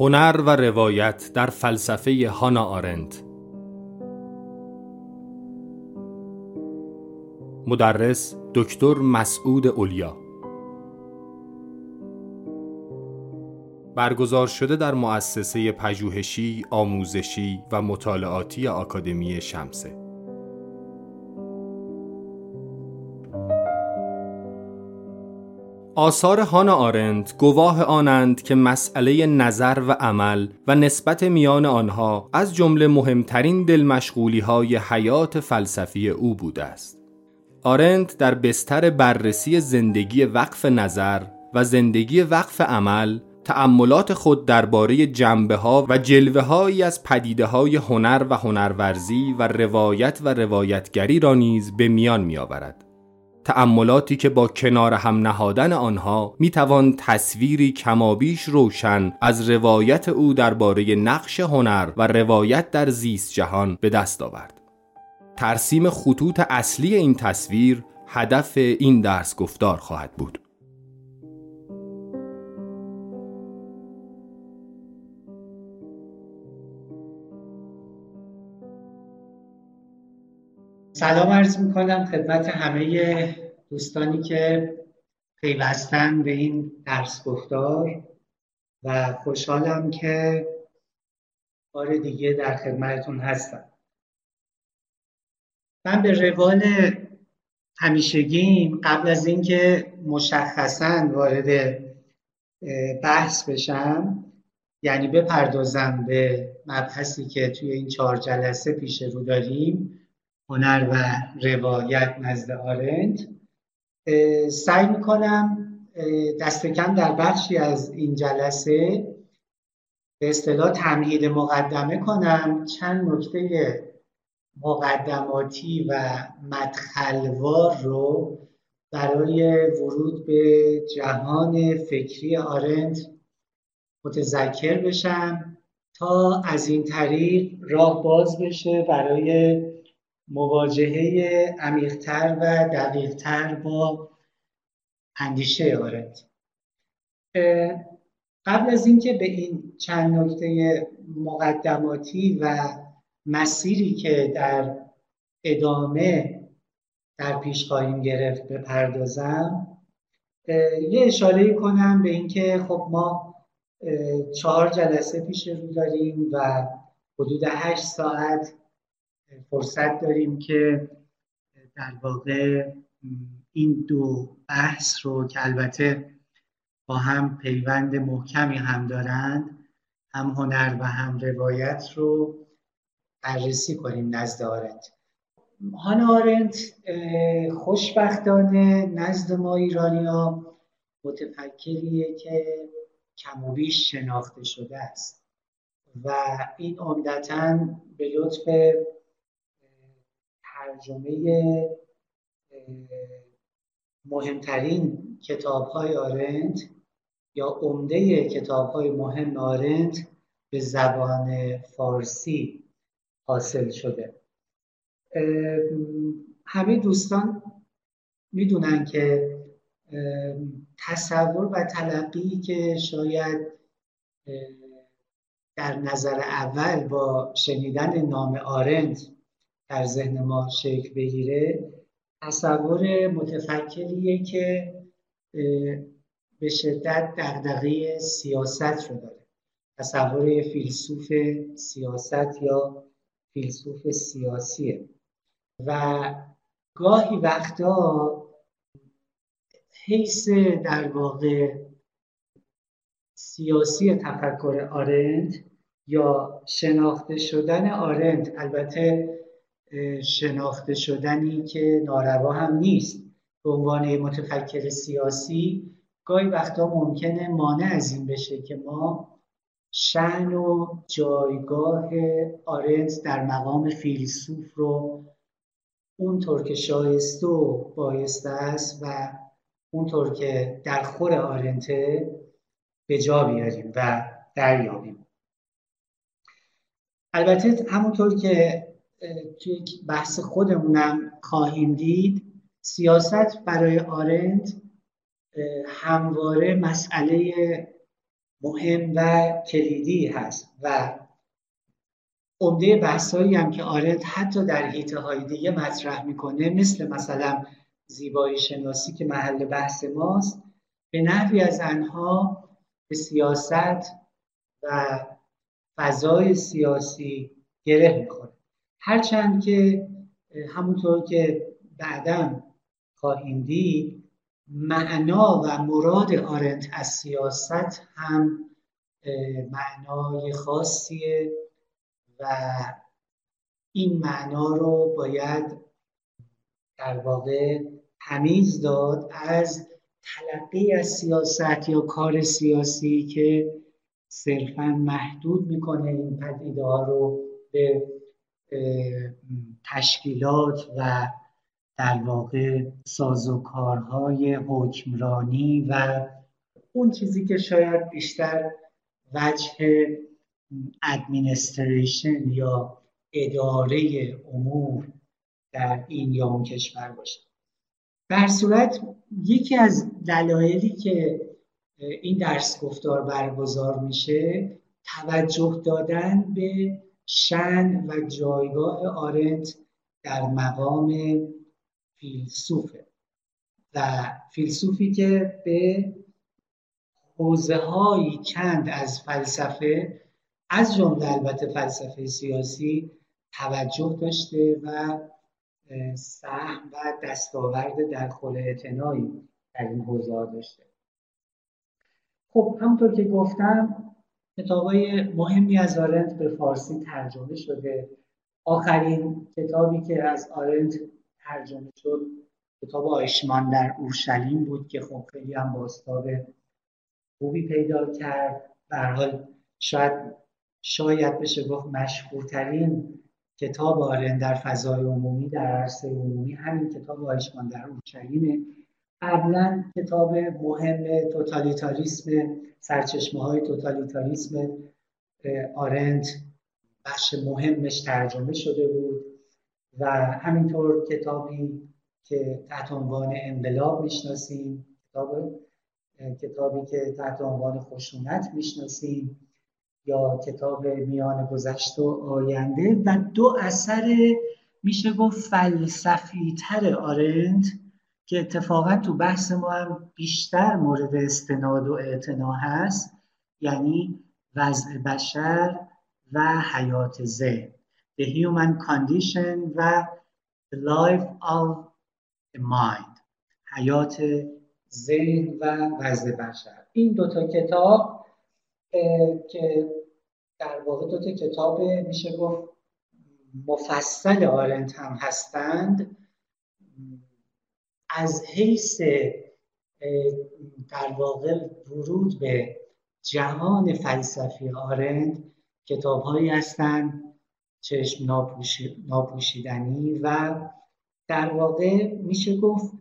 هنر و روایت در فلسفه هانا آرنت. مدرس دکتر مسعود اولیا. برگزار شده در مؤسسه پژوهشی، آموزشی و مطالعاتی آکادمی شمسه. آثار هانا آرند گواه آنند که مسئله نظر و عمل و نسبت میان آنها از جمله مهمترین دلمشغولی های حیات فلسفی او بوده است. آرند در بستر بررسی زندگی وقف نظر و زندگی وقف عمل تأملات خود درباره جنبه ها و جلوه هایی از پدیده های هنر و هنرورزی و روایت و روایتگری را نیز به میان می آورد. تأملاتی که با کنار هم نهادن آنها می توان تصویری کمابیش روشن از روایت او درباره نقش هنر و روایت در زیست جهان به دست آورد. ترسیم خطوط اصلی این تصویر هدف این درس گفتار خواهد بود. سلام عرض می‌کنم خدمت همه دوستانی که پیوستن به این درس گفتار و خوشحالم که بار دیگه در خدمتتون هستم. من به روال همیشگیم قبل از اینکه مشخصا وارد بحث بشم یعنی بپردازم به مبحثی که توی این چهار جلسه پیش رو داریم هنر و روایت نزد آرنت سعی می‌کنم دست کم در بخشی از این جلسه به اصطلاح تمهید مقدمه کنم. چند نکته مقدماتی و مدخلوار رو برای ورود به جهان فکری آرنت متذکر بشم تا از این طریق راه باز بشه برای مواجهه عمیقتر و دقیقتر با اندیشه آرد. قبل از اینکه به این چند نکته مقدماتی و مسیری که در ادامه در پیش خواهیم گرفت بپردازم یه اشاره کنم به اینکه خب ما چهار جلسه پیش رو داریم و حدود هشت ساعت فرصت داریم که در واقع این دو بحث رو که البته با هم پیوند محکمی هم دارند هم هنر و هم روایت رو بررسی کنیم نزد آرنت. هانا آرنت خوشبختانه نزد ما ایرانی ها متفکریه که کم و بیش شناخته شده است و این عمدتا به لطف ترجمه مهمترین کتاب های آرنت یا عمده کتاب های مهم آرنت به زبان فارسی حاصل شده. همه دوستان می‌دونن که تصور و تلقی که شاید در نظر اول با شنیدن نام آرنت در ذهن ما شکل بگیره تصور متفکریه که به شدت دغدغه سیاست رو داره. تصور فیلسوف سیاست یا فیلسوف سیاسیه. و گاهی وقتا حیث در واقع سیاسی تفکر آرند یا شناخته شدن آرند البته شناخته شدنی که ناروا هم نیست. به عنوان متفکر سیاسی گاهی وقتا ممکنه مانع از این بشه که ما شهن و جایگاه آرنز در مقام فیلسوف رو اونطور که شایسته و بایسته است و اونطور که در خور آرنته به جا بیاریم و دریابیم. البته همونطور که توی بحث خودمونم خواهیم دید. سیاست برای آرند همواره مسئله مهم و کلیدی هست و عمده بحثایی هم که آرنت حتی در حیطه های دیگه مطرح می‌کنه مثل مثلا زیبایی شناسی که محل بحث ماست به نحوی از انها به سیاست و فضای سیاسی گره می‌خوره. هرچند که همونطور که بعدا خواهیم دید معنا و مراد آرنت از سیاست هم معنای خاصیه و این معنا رو باید در واقع تمیز داد از تلقی از سیاست یا کار سیاسی که صرفا محدود می‌کنه این پدیده ها رو به تشکیلات و در واقع سازوکارهای حکمرانی و اون چیزی که شاید بیشتر وجه ادمینستریشن یا اداره امور در این یا اون کشور باشه. در صورت یکی از دلایلی که این درس گفتار برگزار میشه توجه دادن به شن و جایگاه آرنت در مقام فیلسوفه. و فیلسوفی که به حوزه هایی چند از فلسفه از جمله البته فلسفه سیاسی توجه داشته و سهم و دستاورد در خل اعتنایی در این حوزه داشته. خب همونطور که گفتم کتابای مهمی از آرنت به فارسی ترجمه شده. آخرین کتابی که از آرنت ترجمه شد کتاب آیشمان در اورشلیم بود که خب خیلی هم باستاب خوبی پیدا کرد. به حال شاید شاید بشه گفت مشهورترین کتاب آرن در فضای عمومی در عرصه عمومی. همین کتاب آیشمان در اورشلیمه. قبلا کتاب مهم توتالیتاریسم سرچشمه های توتالیتاریسم آرنت بخش مهمش ترجمه شده بود و همینطور کتابی که تحت عنوان انقلاب می‌شناسیم کتاب کتابی که تحت عنوان خشونت می‌شناسیم یا کتاب میان گذشته و آینده و دو اثر میشه گفت فلسفی تر آرنت که اتفاقا تو بحث ما هم بیشتر مورد استناد و اعتنا هست یعنی وضع بشر و حیات ذهن. The Human Condition و The Life of the Mind. حیات ذهن و وضع بشر. این دوتا کتاب که در واقع دوتا کتاب میشه گفت مفصل آرنت هم هستند. از حیث در واقع ورود به جهان فلسفی آرند کتاب هایی هستند چشم ناپوشیدنی و در واقع میشه گفت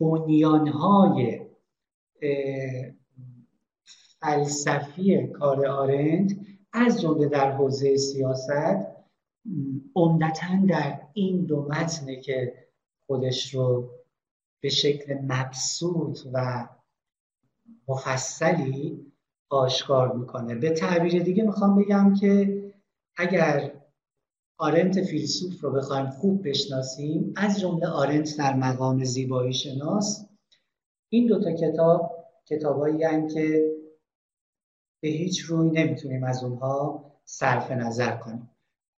بنیان های فلسفی کار آرند از جمله در حوزه سیاست عمدتا در این دو متنه که خودش رو به شکل مبسوط و مفصلی آشکار می‌کنه. به تعبیر دیگه می‌خوام بگم که اگر آرنت فیلسوف رو بخوایم خوب بشناسیم از جمله آرنت در مقام زیبایی شناس این دوتا کتاب کتابایی که به هیچ روی نمی‌تونیم از اونها صرف نظر کنیم.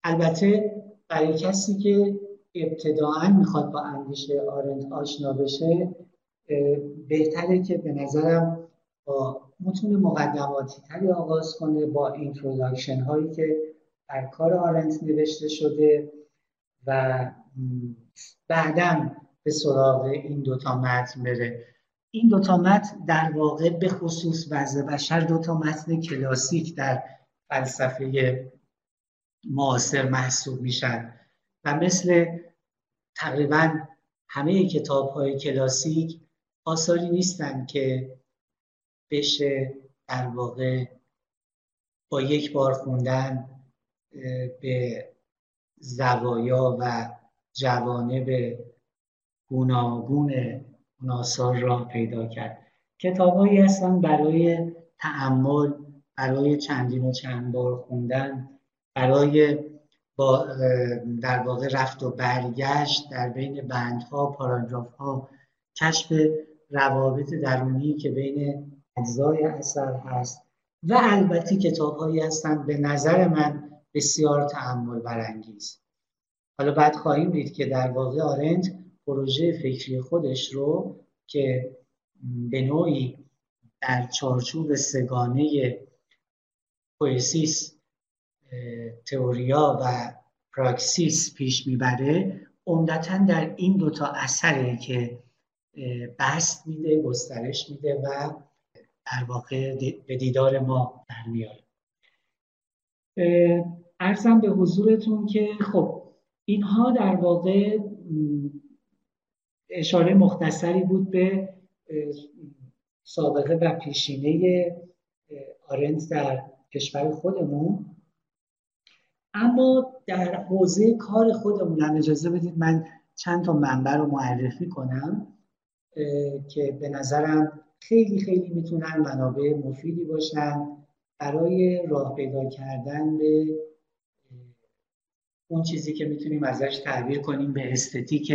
البته برای کسی که ابتدائا می‌خواد با اندیشه آرنت آشنا بشه بهتره که به نظرم با متون مقدماتی تری آغاز کنه با introduction هایی که در کار آرنت نوشته شده و بعدا به سراغ این دوتا متن بره. این دوتا متن در واقع به خصوص وضع بشر دوتا متن کلاسیک در فلسفه معاصر محسوب میشن. و مثل تقریبا همه کتاب های کلاسیک آثاری نیستن که بشه در واقع با یک بار خوندن به زوایا و جوانب گوناگون اون آثار را پیدا کرد. کتابهایی هستن برای تعمل برای چندین و چند بار خوندن برای در واقع رفت و برگشت در بین بندها پاراگراف ها کشف روابط درونی که بین اجزای اثر هست و البته کتاب هایی هستند به نظر من بسیار تأمل برانگیز. حالا بعد خواهیم دید که در واقع آرنت پروژه فکری خودش رو که به نوعی در چارچوب سه‌گانه پوئسیس تئوریا و پراکسیس پیش می‌بره عمدتا در این دوتا اثره که بست میده گسترش میده و در واقع به دیدار ما در میاره ارزم به حضورتون که خب اینها در واقع اشاره مختصری بود به سابقه و پیشینه آرنت در کشور خودمون. اما در حوزه کار خودمون هم اجازه بدید من چند تا منبع رو معرفی کنم که به نظرم خیلی خیلی می‌تونن منابع مفیدی باشن برای راه پیدا کردن به اون چیزی که می‌تونیم ازش تعبیر کنیم به استتیک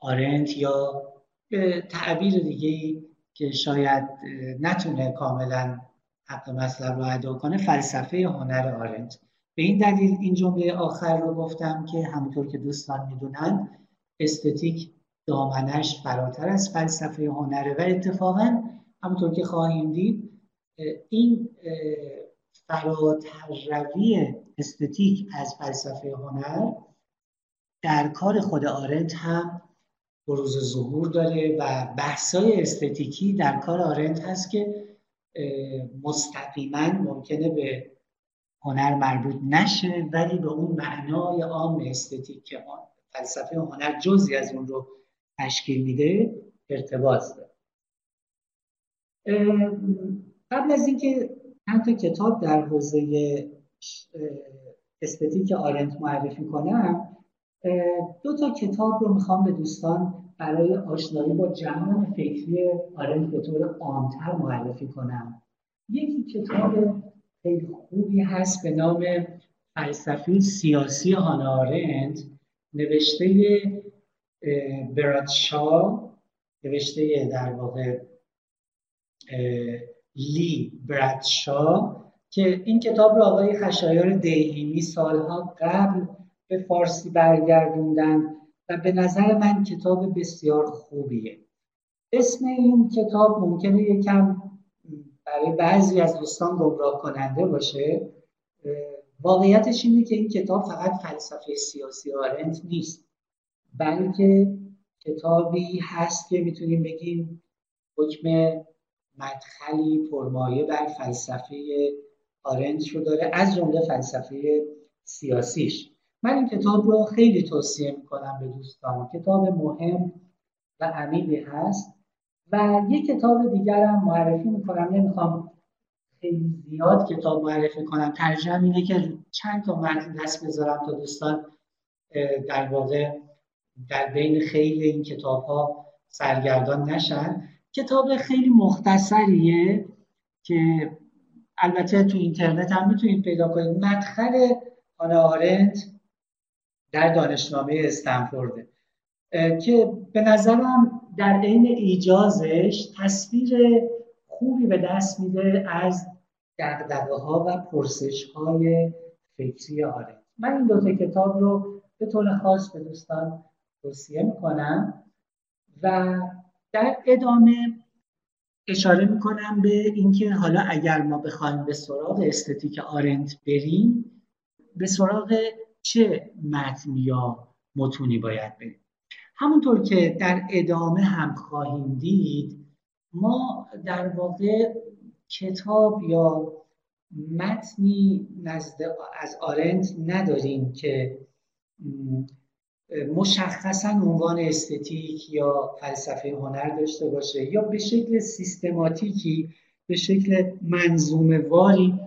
آرنت یا به تعبیر دیگه که شاید نتونه کاملا حق مطلب رو ادا کنه فلسفه هنر آرنت به این دلیل این جمله آخر رو گفتم که همونطور که دوستان می‌دونن استتیک دامنش فراتر از فلسفه هنره و اتفاقا همونطور که خواهیم دید این فراتر روی استتیک از فلسفه هنر در کار خود آرنت هم بروز ظهور داره و بحثای استتیکی در کار آرنت هست که مستقیما ممکنه به هنر مربوط نشه ولی به اون معنای عام استتیک که فلسفه هنر جزی از اون رو تشکیل میده ارتباط داره. قبل از اینکه چند تا کتاب در حوزه استتیک آرنت معرفی کنم دو تا کتاب رو می‌خوام به دوستان برای آشنایی با جهان فکری آرنت به طور عامتر معرفی کنم. یکی کتاب خیلی خوبی هست به نام فلسفه سیاسی هانا آرنت نوشته برادشا نوشته در واقع لی برادشا که این کتاب رو آقای خشایار دیهیمی سالها قبل به فارسی برگردوندن و به نظر من کتاب بسیار خوبیه. اسم این کتاب ممکنه یکم برای بعضی از دوستان گمراه کننده باشه واقعیتش اینه که این کتاب فقط فلسفه سیاسی آرنت نیست بلکه کتابی هست که می‌تونیم بگیم حکم مدخلی پرمایه بر فلسفه آرنت رو داره از جمله فلسفه سیاسیش. من این کتاب رو خیلی توصیه می‌کنم به دوستان. کتاب مهم و عمیقی هست. و یک کتاب دیگر هم معرفی می‌کنم. نمی‌خوام خیلی زیاد کتاب معرفی کنم. ترجمه اینه که چند تا متن دست بذارم تا دوستان در واقع در بین خیلی این کتاب ها سرگردان نشن. کتاب خیلی مختصریه که البته تو اینترنت هم می‌تونید پیدا کنید. مدخل آنا آرنت در دانشنامه استنفورده که به نظرم در عین ایجازش تصویر خوبی به دست میده از دقدقه ها و پرسش های فکری آرنت من این دوتا کتاب رو به طور خاص به دوستان توصیه می‌کنم و در ادامه اشاره می‌کنم به اینکه حالا اگر ما بخوایم به سراغ استتیک آرنت بریم به سراغ چه متن یا متونی باید بریم؟ همونطور که در ادامه هم خواهیم دید ما در واقع کتاب یا متنی نزد از آرنت نداریم که مشخصا عنوان استتیک یا فلسفه هنر داشته باشه یا به شکل سیستماتیکی به شکل منظومه واری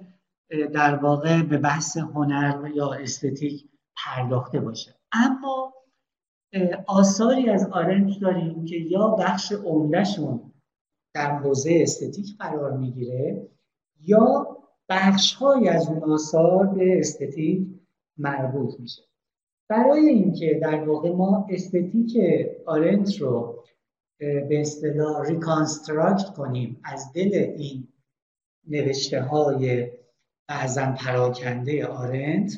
در واقع به بحث هنر یا استتیک پرداخته باشه. اما آثاری از آرنج داریم که یا بخش عمدهشون در حوزه استتیک قرار می‌گیره یا بخش از اون آثار به استتیک مربوط میشه. برای اینکه در واقع ما aesthetic آرنت رو به اصطلاح reconstruct کنیم از دل این نوشته های بعضا پراکنده آرنت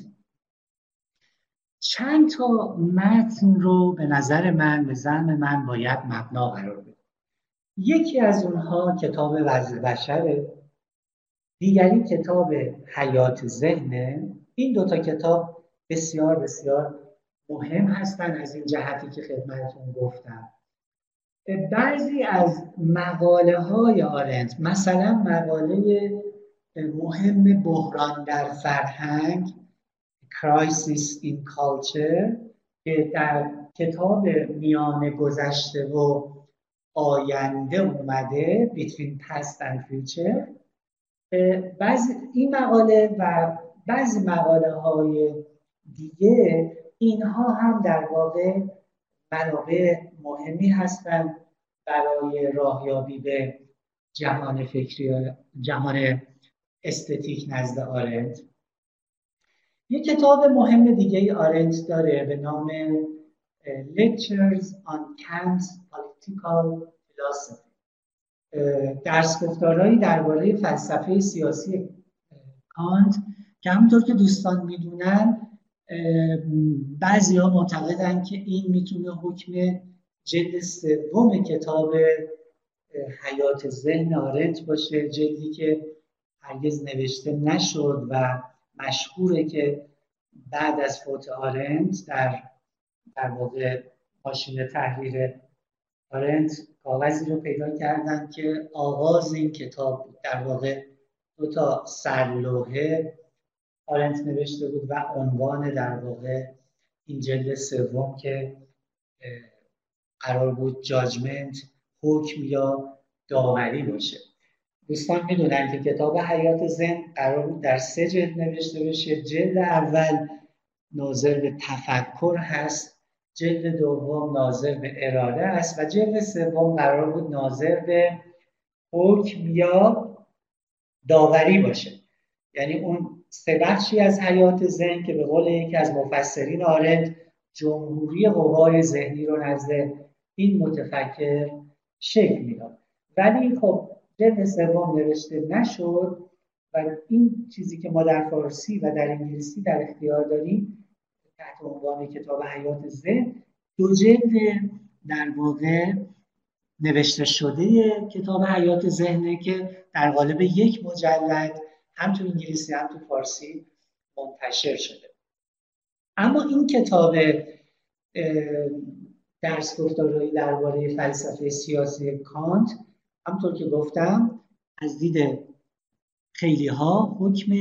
چند تا متن رو به نظر من به ظن من باید مبنا قرار بده یکی از اونها کتاب وضع بشره دیگری کتاب حیات ذهنه این دوتا کتاب بسیار بسیار مهم هستن از این جهتی که خدمتتون گفتم. بعضی از مقاله های آرنت مثلا مقاله مهم بحران در فرهنگ Crisis in Culture که در کتاب میان گذشته و آینده اومده Between Past and Future. بعضی این مقاله و بعضی مقاله های دیگه اینها هم در واقع منابع مهمی هستند برای راهیابی به جهان فکری جهان استتیک نزد آرنت یک کتاب مهم دیگه آرنت داره به نام Lectures on Kant's Political Philosophy. درس گفتارهایی درباره فلسفه سیاسی کانت که همونطور که دوستان می‌دونن بعضی ها معتقدن که این می‌تونه حکم جلد سوم کتاب حیات ذهن آرنت باشه جلدی که هرگز نوشته نشد و مشهوره که بعد از فوت آرنت در در واقع ماشین تحریر آرنت کاغذی رو پیدا کردن که آغاز این کتاب بود. در واقع دو تا سرلوحه آرنت نوشته بود و عنوان در واقع این جلد سوم که قرار بود جاجمنت حکم یا داوری باشه. دوستان می‌دونن که کتاب حیات زن قرار در سه جلد نوشته بشه. جلد اول ناظر به تفکر هست جلد دوم ناظر به اراده است و جلد سوم قرار بود ناظر به حکم یا داوری باشه. یعنی اون سه بخشی از حیات ذهن که به قول یکی از مفسرین آرد جمهوری قوای ذهنی رو نزد این متفکر شکل می‌داد. ولی خب جلد سوم نوشته نشد و این چیزی که ما در فارسی و در انگلیسی در اختیار داریم تحت عنوان کتاب حیات ذهن دو جلد در واقع نوشته شده کتاب حیات ذهنه که در قالب یک مجلد هم تو انگلیسی هم تو فارسی منتشر شده. اما این کتاب درس گفتارهایی درباره فلسفه سیاسی کانت همطور که گفتم از دید خیلی ها حکم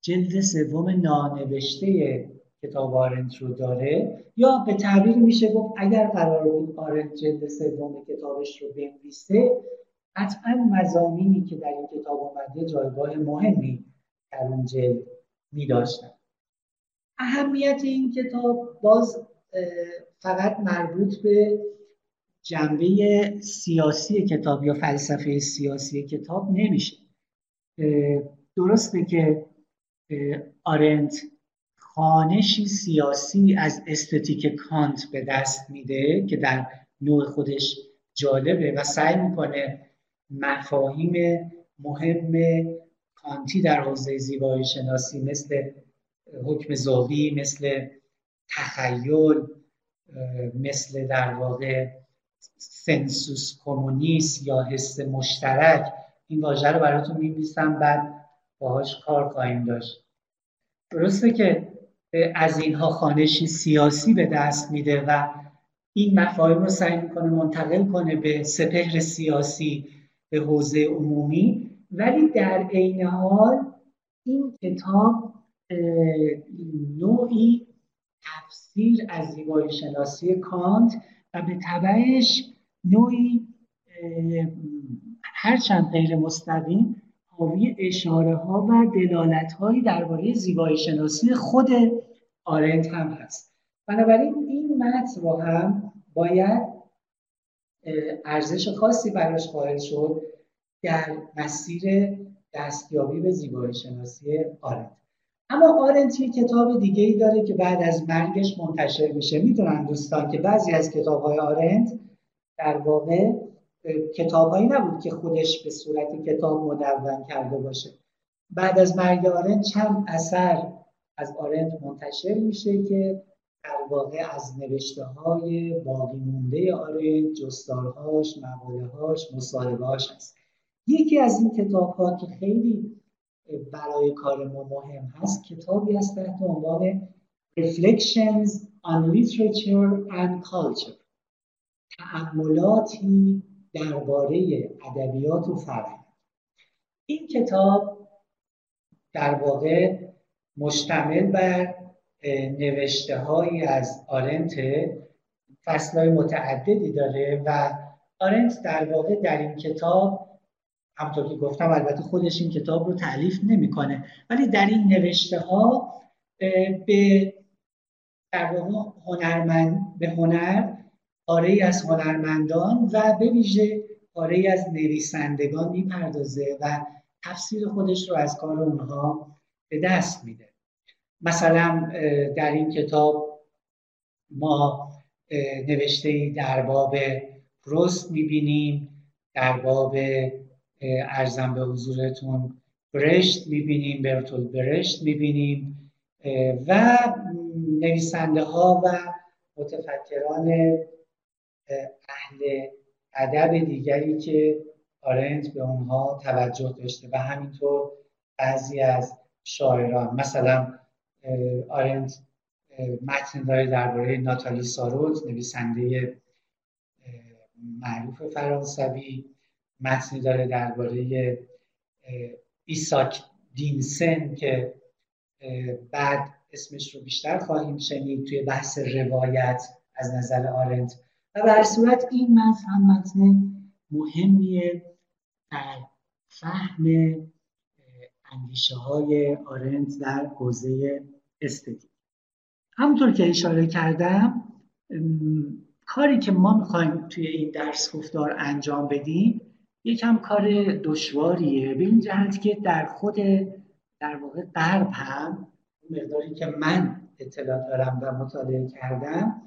جلد سوم نانوشته کتاب آرنت رو داره یا به تعبیر میشه گفت اگر قرار بود آرنت جلد سوم کتابش رو بنویسه قطعا مزامینی که در این کتاب آمده جایگاه مهمی در اون جلد می داشتن. اهمیت این کتاب باز فقط مربوط به جنبه سیاسی کتاب یا فلسفه سیاسی کتاب نمیشه. درسته که آرنت خانشی سیاسی از استتیک کانت به دست میده که در نوع خودش جالبه و سعی می‌کنه مفاهیم مهم کانتی در حوزه زیبایی شناسی مثل حکم زاوی مثل تخیل مثل در واقع سنسوس کمونیس یا حس مشترک این واژه رو براتون می‌نویسم بعد باهاش کار خواهیم داشت. درسته که از اینها خانشی سیاسی به دست میده و این مفاهیم رو سعی می‌کنه منتقل کنه به سپهر سیاسی به حوزه عمومی. ولی در عین حال این کتاب نوعی تفسیر از زیبایی شناسی کانت و به طبعش نوعی هرچند غیر مستقیم حاوی اشاره ها و دلالت هایی درباره زیبایی شناسی خود آرنت هم هست. بنابراین این متن رو هم باید ارزش خاصی براش قائل شد در مسیر دستیابی به زیبایی شناسی آرنت. اما آرنت یه کتاب دیگه ای داره که بعد از مرگش منتشر میشه. می‌دونن دوستان که بعضی از کتاب های آرنت در واقع کتابهایی نبود که خودش به صورت کتاب مدون کرده باشه. بعد از مرگ آرنت چند اثر از آرنت منتشر میشه که در واقع از نوشته های باقی مونده آرنت جستارهاش مقاله هاش مصاحبه هاش هست. یکی از این کتاب ها که خیلی برای کار ما مهم هست کتابی است تحت عنوان Reflections on Literature and Culture. تعملاتی درباره ادبیات و فرهنگ این کتاب در واقع مشتمل بر نوشته هایی از آرنت فصل های متعددی داره و آرنت در واقع در این کتاب همطور که گفتم البته خودش این کتاب رو تعلیف نمی‌کنه. ولی در این نوشته ها به در واقع هنرمند به هنر پاره از هنرمندان و به ویژه پاره از نویسندگان می‌پردازه و تفسیر خودش رو از کار اونها به دست میده. مثلا در این کتاب ما نوشته در باب پروست می‌بینیم در باب ارزم به حضورتون. برشت می‌بینیم برتول برشت می‌بینیم و نویسنده ها و متفکران اهل ادب دیگری که آرنت به اونها توجه داشته و همینطور بعضی از شاعران. مثلا آرنت متن داره درباره ناتالی ساروت نویسنده معروف فرانسوی. متنی داره درباره ایساک دینسن که بعد اسمش رو بیشتر خواهیم شنید توی بحث روایت از نظر آرنت. و به صورت این متن متن مهمیه در فهم اندیشه های آرنت در حوزه استتیک همونطور که اشاره کردم کاری که ما می‌خوایم توی این درس گفتار انجام بدیم یکم کار دشواریه. به این جهت که در خود در واقع غرب هم مقداری که من اطلاع دارم و مطالعه کردم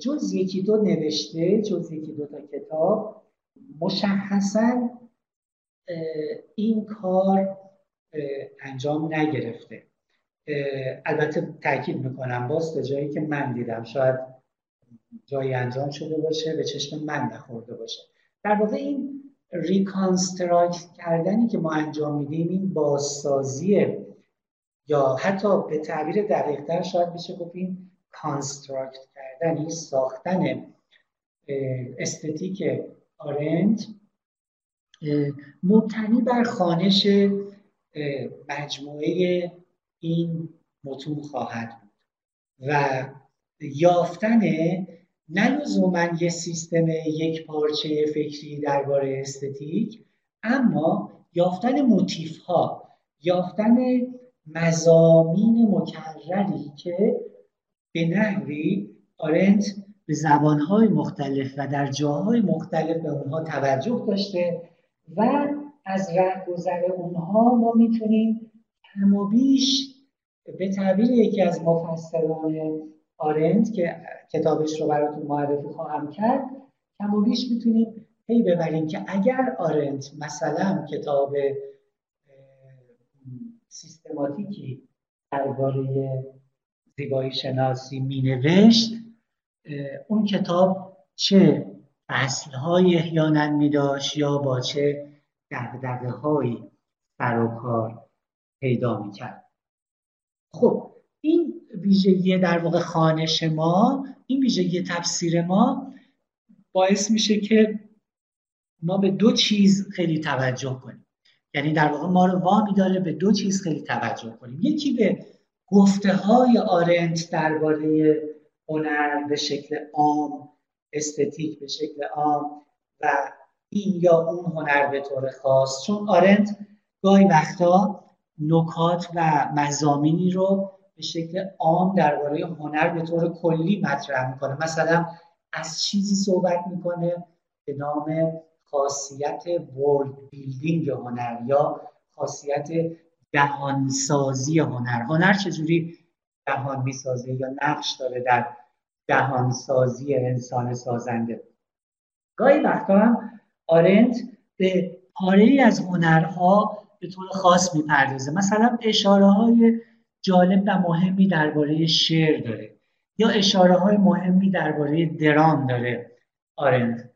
جز یکی دو نوشته جز یکی دو تا کتاب مشخصا این کار انجام نگرفته. البته تاکید می‌کنم باز تا جایی که من دیدم شاید جایی انجام شده باشه به چشم من نخورده باشه. در واقع این reconstruct کردنی که ما انجام میدیم این بازسازی یا حتی به تعبیر دقیقتر شاید بشه گفت این construct کردن این ساختن استتیک آرنت مبتنی بر خانش مجموعه این متون خواهد بود. و یافتن نه لزوما یه سیستم یک پارچه فکری درباره استتیک اما یافتن موتیف ها یافتن مزامین مکرری که به نحوی آرنت به زبانهای مختلف و در جاهای مختلف به اونها توجه داشته و از گذر اونها ما می‌تونیم کم و بیش به تعبیر یکی از مفسران آرنت که کتابش رو براتون معرفی خواهم کرد کم و بیش می‌تونیم پی ببریم که اگر آرنت مثلا کتاب سیستماتیکی درباره زیبایی شناسی می نوشت اون کتاب چه های احیانا می یا با چه دقدقه هایی پیدا می کرد خب ویژگی در واقع خانش ما این ویژگی تفسیر ما باعث میشه که ما به دو چیز خیلی توجه کنیم. یعنی در واقع ما رو وامی داره به دو چیز خیلی توجه کنیم. یکی به گفته های آرنت درباره هنر به شکل عام استتیک به شکل عام و این یا اون هنر به طور خاص. چون آرنت گاهی وقتا نکات و مزامینی رو به شکل عام درباره هنر به طور کلی مطرح می‌کنه. مثلا از چیزی صحبت می‌کنه به نام خاصیت ورلد بیلدینگ هنر یا خاصیت دهانسازی هنر. هنر چجوری دهان می‌سازه یا نقش داره در دهانسازی انسان سازنده؟ گاهی وقتا هم آرنت به پاره از هنرها به طور خاص می‌پردازه. مثلا اشاره های جالب و مهمی درباره شعر داره. یا اشاره های مهمی درباره درام داره. آرنت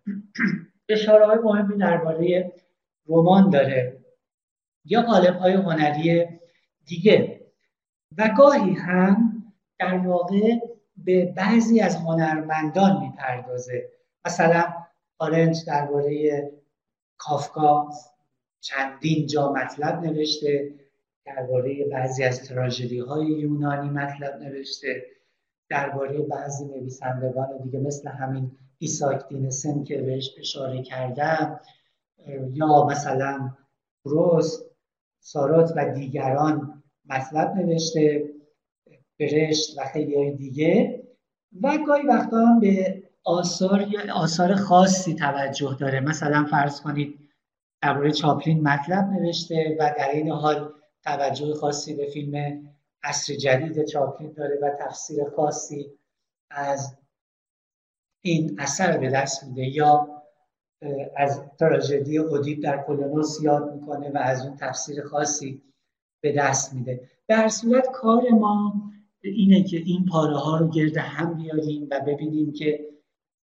اشاره های مهمی درباره رمان داره. یا قالب های هنری دیگه. و گاهی هم در واقع به بعضی از هنرمندان می‌پردازه. مثلا آرنت درباره کافکا چندین جا مطلب نوشته. درباره بعضی از تراژدی های یونانی مطلب نوشته درباره بعضی نویسندگان دیگه مثل همین ایساک دینسن که بهش اشاره کردم یا مثلا روز سارات و دیگران مطلب نوشته برشت و خیلی دیگه. و گاهی وقتا هم به آثار آثار خاصی توجه داره. مثلا فرض کنید درباره چاپلین مطلب نوشته و در این حال توجه خاصی به فیلم عصر جدید چاپلین داره و تفسیر خاصی از این اثر به دست میده یا از تراژدی اودیپ در کولونوس یاد می‌کنه و از اون تفسیر خاصی به دست میده. در صورت کار ما اینه که این پاره ها رو گرد هم بیاریم و ببینیم که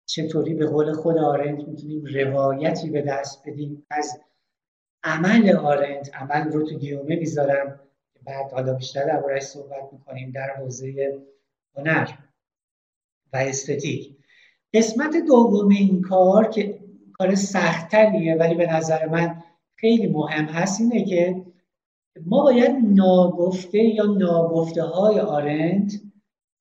چطوری به قول خود آرنت می‌تونیم روایتی به دست بدیم از عمل آرنت عمل رو تو گیومه می‌ذارم. بعد حالا بیشتر دربارهش صحبت می‌کنیم در حوزه هنر و استتیک. قسمت دوم این کار که کار سختتریه ولی به نظر من خیلی مهم هست اینه که ما باید ناگفته یا ناگفته های آرنت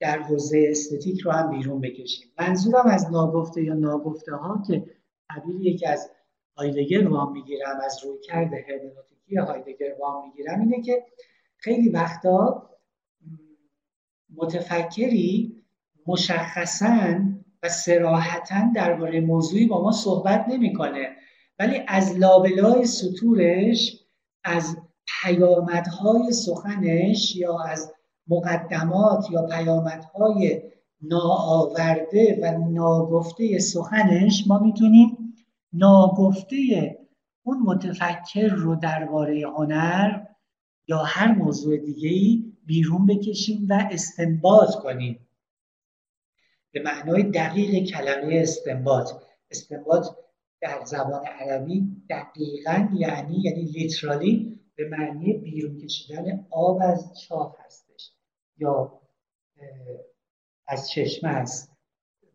در حوزه استتیک رو هم بیرون بکشیم. منظورم از ناگفته یا ناگفته ها که تعبیری که از هایدگر وام می‌گیرم از روی کرده هرمنوتیکی هایدگر وام می‌گیرم. اینه که خیلی وقتا متفکری مشخصا و سراحتا درباره موضوعی با ما صحبت نمی‌کنه. ولی از لابلای سطورش از پیامدهای سخنش یا از مقدمات یا پیامدهای ناآورده و ناگفته سخنش ما می‌تونیم ناگفته اون متفکر رو درباره هنر یا هر موضوع دیگه بیرون بکشیم و استنباط کنیم. به معنای دقیق کلمه استنباط. استنباط در زبان عربی دقیقا یعنی یعنی لیترالی به معنی بیرون کشیدن آب از چاه هستش یا از چشمه است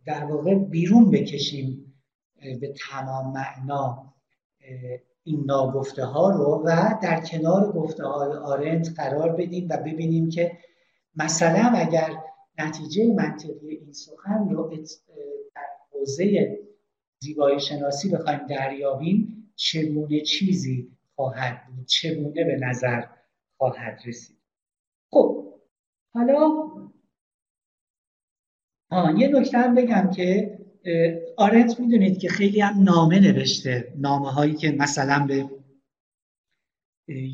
در واقع بیرون بکشیم. به تمام معنا این ناگفته ها رو و در کنار گفته های آرنت قرار بدیم و ببینیم که مثلا اگر نتیجه منطقی این سخن رو در حوزه زیبایی شناسی بخوایم دریابیم چگونه چیزی خواهد بود؟ چگونه به نظر خواهد رسید؟ خب حالا آه یه نکته هم بگم که آرنت می‌دونید که خیلی هم نامه نوشته. نامه هایی که مثلا به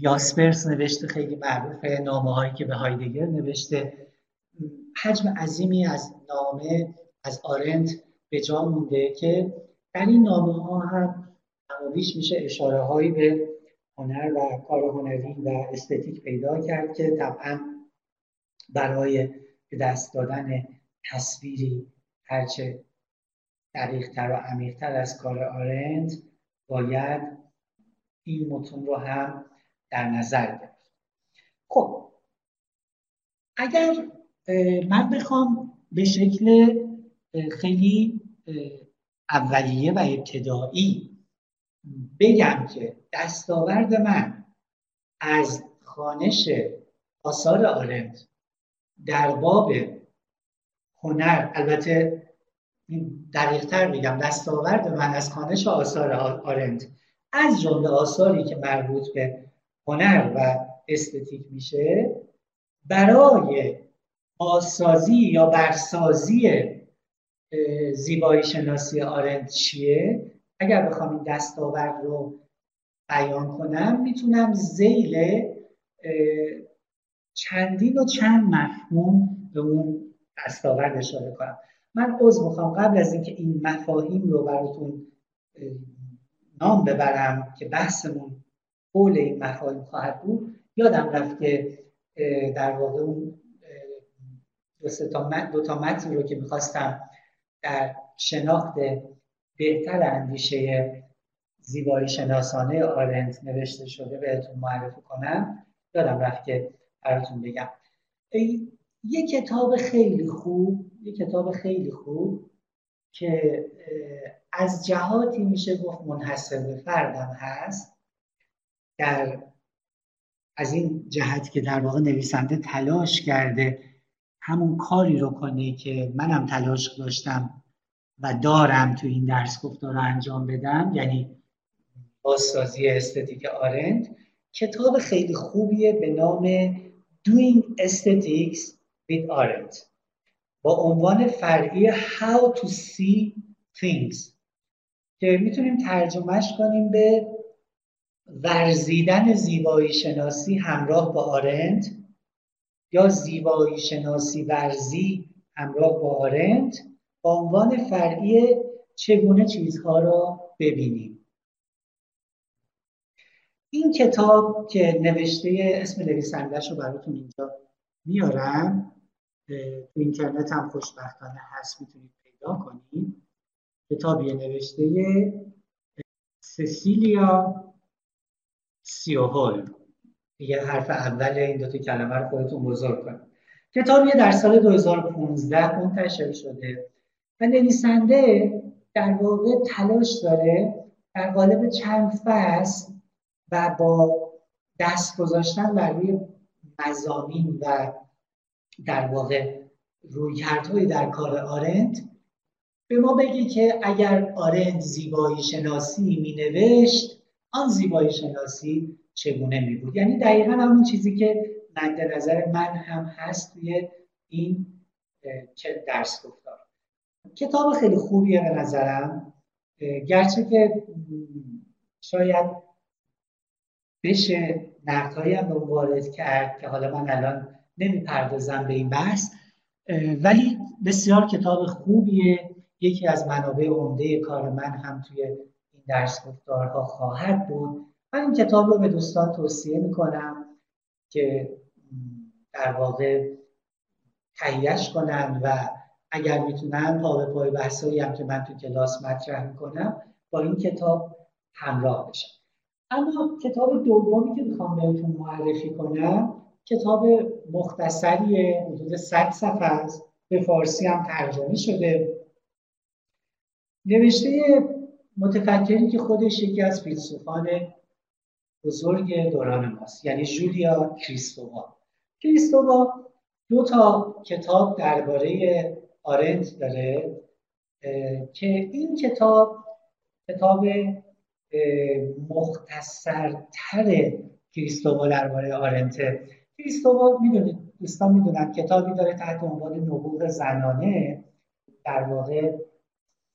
یاسپرس نوشته خیلی معروفه. نامه هایی که به هایدگر نوشته. حجم عظیمی از نامه از آرنت به جا مونده که در این نامه ها هم نمایش میشه اشاره هایی به هنر و کار هنری و استتیک پیدا کرد که طبعا برای به دست دادن تصویری هرچه دقیقتر و عمیقتر از کار آرند باید این متون رو هم در نظر گرفت. خب اگر من بخوام به شکل خیلی اولیه و ابتدایی بگم که دستاورد من از خانش آثار آرند در باب هنر البته دقیقتر میگم دستاورد من از خانش آثار آرند از جمله آثاری که مربوط به هنر و استتیک میشه برای بازسازی یا برسازی زیبایی شناسی آرند چیه؟ اگر بخوام این دستاورد رو بیان کنم می‌تونم زیل چندین و چند مفهوم به اون دستاورد اشاره کنم. من عضو می‌خوام قبل از اینکه این مفاهیم رو براتون نام ببرم که بحثمون حول این مفاهیم خواهد بود یادم رفت که در واقع اون دو تا متن رو که می‌خواستم در شناخت بهتر اندیشه زیبایی شناسانه آرنت نوشته شده بهتون معرفی کنم یادم رفت که براتون بگم. یه کتاب خیلی خوب یه کتاب خیلی خوب که از جهاتی میشه گفت منحصر به فردم هست. در از این جهت که در واقع نویسنده تلاش کرده همون کاری رو کنه که منم تلاش داشتم و دارم تو این درس گفتار رو انجام بدم یعنی بازسازی استتیک آرند کتاب خیلی خوبیه به نام Doing Aesthetics with Arendt با عنوان فرعی How to See Things. که می‌تونیم ترجمهش کنیم به ورزیدن زیبایی شناسی همراه با آرند یا زیبایی شناسی ورزی همراه با آرند با عنوان فرعی چگونه چیزها را ببینیم. این کتاب که نوشته اسم نویسندهش رو براتون اینجا میارم. تو اینترنت هم خوشبختانه هست می‌تونید پیدا کنید کتابی نوشته سسیلیا سیوهول. یه حرف اول این دو تا کلمه رو خودتون بزرگ کنید. کتابی در سال 2015 منتشر شده و نویسنده در واقع تلاش داره در قالب چند فصل و با دست گذاشتن بر روی مزامین و در واقع رویکردهایی در کار آرند به ما بگی که اگر آرند زیبایی شناسی می نوشت آن زیبایی شناسی چگونه می بود یعنی دقیقا همون چیزی که مد نظر من هم هست توی این درس گفتار. کتاب خیلی خوبیه به نظرم. گرچه که شاید بشه نقدهایی هم وارد کرد که حالا من الان نمی‌پردازم به این بحث ولی بسیار کتاب خوبیه. یکی از منابع عمده کار من هم توی این درس گفتارها خواهد بود. من این کتاب رو به دوستان توصیه می‌کنم که در واقع تهیهش کنن و اگر می‌تونن پا به پای بحثایی هم که من تو کلاس مطرح می‌کنم با این کتاب همراه بشن. اما کتاب دومی که می‌خوام بهتون معرفی کنم کتاب مختصریه حدود 100 صفحه است. به فارسی هم ترجمه شده. نوشته متفکری که خودش یکی از فیلسوفان بزرگ دوران ماست یعنی جولیا کریستووا کریستووا دو تا کتاب درباره آرنت داره که این کتاب کتاب مختصرتر کریستووا درباره آرنته کریستووا می‌دونید دوستان می‌دونن کتابی داره تحت عنوان نبوغ زنانه. در واقع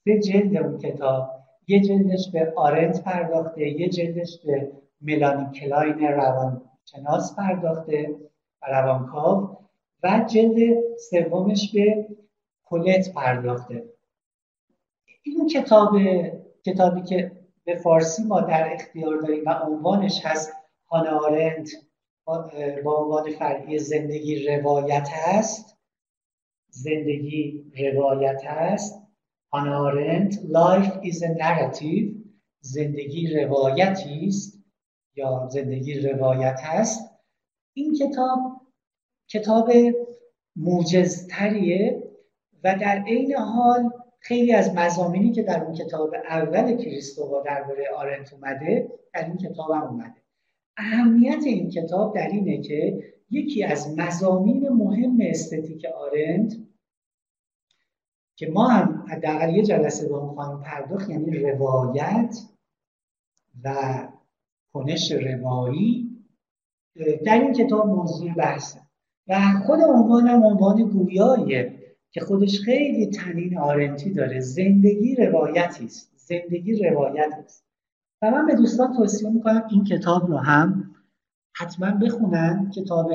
سه جلد اون کتاب یه جلدش به آرنت پرداخته یه جلدش به ملانی کلاین روانشناس پرداخته و روانکاو و جلد سومش به کولت پرداخته. این کتاب کتابی که به فارسی ما در اختیار داریم و عنوانش هست هانا آرنت با عنوان فرعی زندگی روایت هست. زندگی روایت هست. هانا آرنت Life is a narrative زندگی روایتی است یا زندگی روایت هست. این کتاب کتاب موجزتریه و در عین حال خیلی از مزامینی که در اون کتاب اول کریستووا درباره آرنت اومده در این کتاب هم اومده. اهمیت این کتاب در اینه که یکی از مزامین مهم استتیک آرنت که ما هم حداقل یه جلسه با خواهیم پرداخت یعنی روایت و کنش روایی در این کتاب موضوع بحثه. و خود عنوانم عنوان گویاییه که خودش خیلی تنین آرنتی داره. زندگی روایتی است. زندگی روایت است. و من به دوستان توصیه می‌کنم این کتاب رو هم حتما بخونن کتاب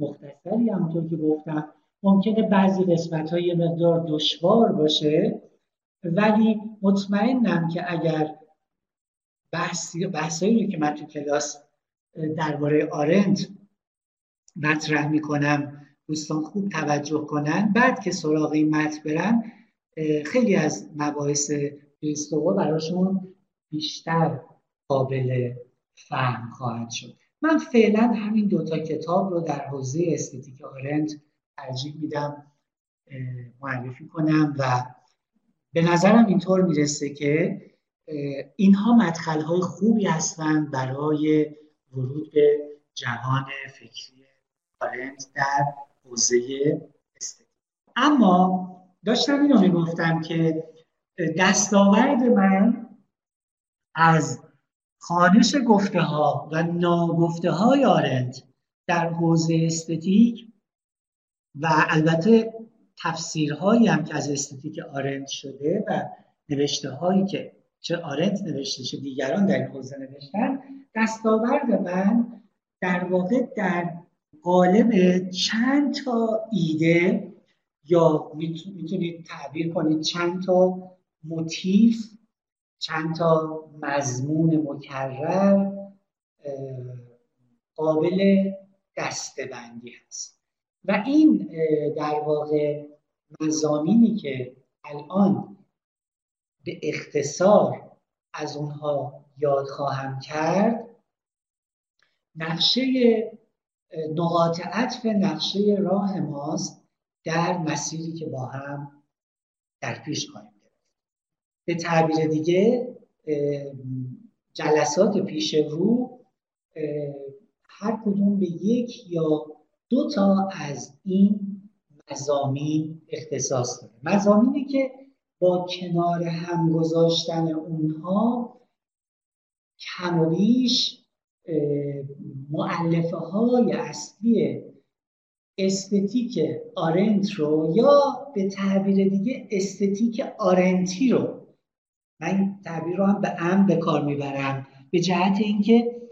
مختصری همونطور که گفتم. ممکنه بعضی قسمت های مقدار دشوار باشه ولی مطمئنم که اگر بحثی بحثایی که من تو کلاس درباره آرنت مطرح می‌کنم دوستان خوب توجه کنن بعد که سراغ این متن برن خیلی از مباحث کریستووا براشون بیشتر قابل فهم خواهد شد. من فعلا همین دوتا کتاب رو در حوزه استتیک آرنت ترجیح میدم معرفی کنم و به نظرم اینطور می‌رسه که اینها مدخل های خوبی هستند برای ورود به جهان فکری آرنت در حوزه استتیک. اما داشتم اینو می‌گفتم که دستاورد من از خانش گفته ها و ناگفته های آرنت در حوزه استتیک و البته تفسیرهایی هم که از استتیک آرنت شده و نوشته هایی که چه آرنت نوشته چه دیگران در این حوزه نوشتن دستاورد من در واقع در قالب چند تا ایده یا می‌تونید تعبیر کنید چند تا موتیف چند تا مضمون مکرر قابل دستبندی هست. و این در واقع مزامینی که الان به اختصار از اونها یاد خواهم کرد نقشه نقاط عطف نقشه راه ماست در مسیری که با هم در پیش خواهیم. به تعبیر دیگه جلسات پیش رو هر کدوم به یک یا دو تا از این مزامین اختصاص داره. مزامینی که با کنار هم گذاشتن اونها کم و بیش معلفه های اصلی استتیک آرنت رو یا به تعبیر دیگه استتیک آرنتی رو من این تعبیر رو هم به ام به کار می‌برم. به جهت اینکه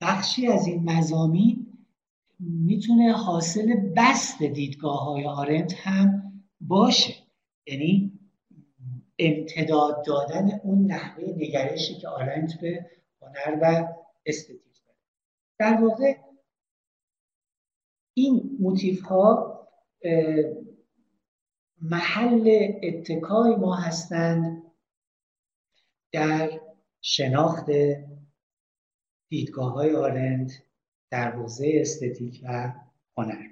بخشی از این مزامین می‌تونه حاصل بست دیدگاه های آرنت هم باشه. یعنی امتداد دادن اون نحوه نگرشی که آرنت به هنر و استتیک داره. در واقع این موتیف ها محل اتکای ما هستند در شناخت دیدگاه های آرند در حوزه استتیک و هنر.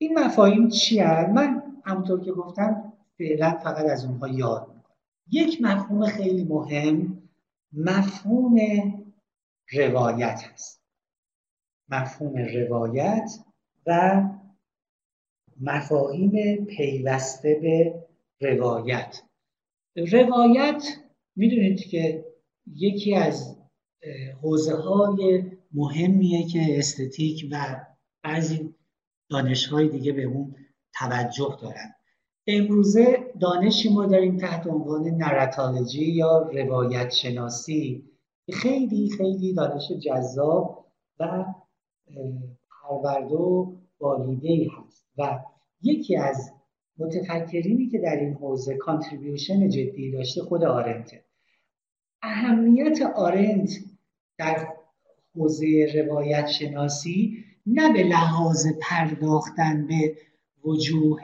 این مفاهیم چی هست؟ من همونطور که گفتم فعلا فقط از اونها یاد می‌کنم. یک مفهوم خیلی مهم مفهوم روایت هست. مفهوم روایت و مفاهیم پیوسته به روایت. روایت می‌دونید که یکی از حوزه های مهمیه که aesthetic و بعضی دانشهای دیگه به اون توجه دارن. امروزه دانشی ما داریم تحت عنوان narratology یا روایت شناسی خیلی خیلی دانش جذاب و پرورده و بالیده هست. و یکی از متفکرینی که در این حوزه contribution جدی داشته خود آرنته. اهمیت آرنت در حوزه روایت شناسی نه به لحاظ پرداختن به وجوه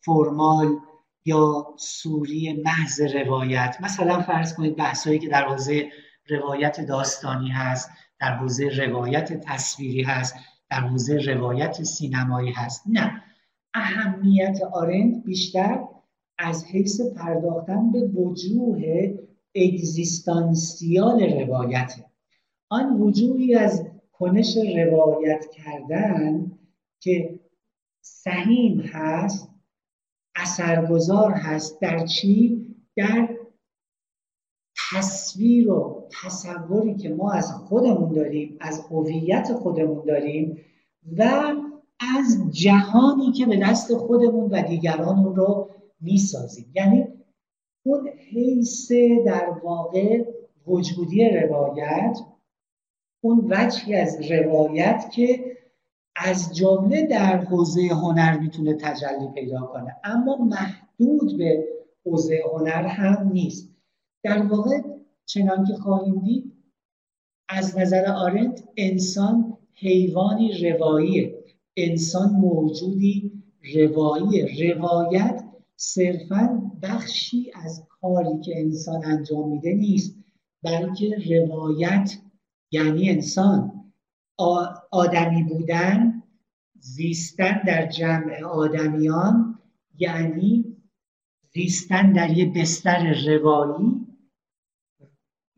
فرمال یا سوری محض روایت. مثلا فرض کنید بحثایی که در حوزه روایت داستانی هست در حوزه روایت تصویری هست در حوزه روایت سینمایی هست. نه. اهمیت آرند بیشتر از حیث پرداختن به وجوه اگزیستانسیال روایته آن وجوهی از کنش روایت کردن که سهیم هست اثرگذار هست در چی؟ در تصویر و تصوری که ما از خودمون داریم از هویت خودمون داریم و از جهانی که به دست خودمون و دیگران رو می‌سازیم. یعنی اون حیث در واقع وجودی روایت اون وجهی از روایت که از جمله در حوزه هنر می‌تونه تجلی پیدا کنه. اما محدود به حوزه هنر هم نیست. در واقع چنان که خواهیم دید از نظر آرنت انسان حیوانی رواییه. انسان موجودی روایی روایت صرفا بخشی از کاری که انسان انجام میده نیست بلکه روایت یعنی انسان. آدمی بودن زیستن در جمع آدمیان یعنی زیستن در یک بستر روایی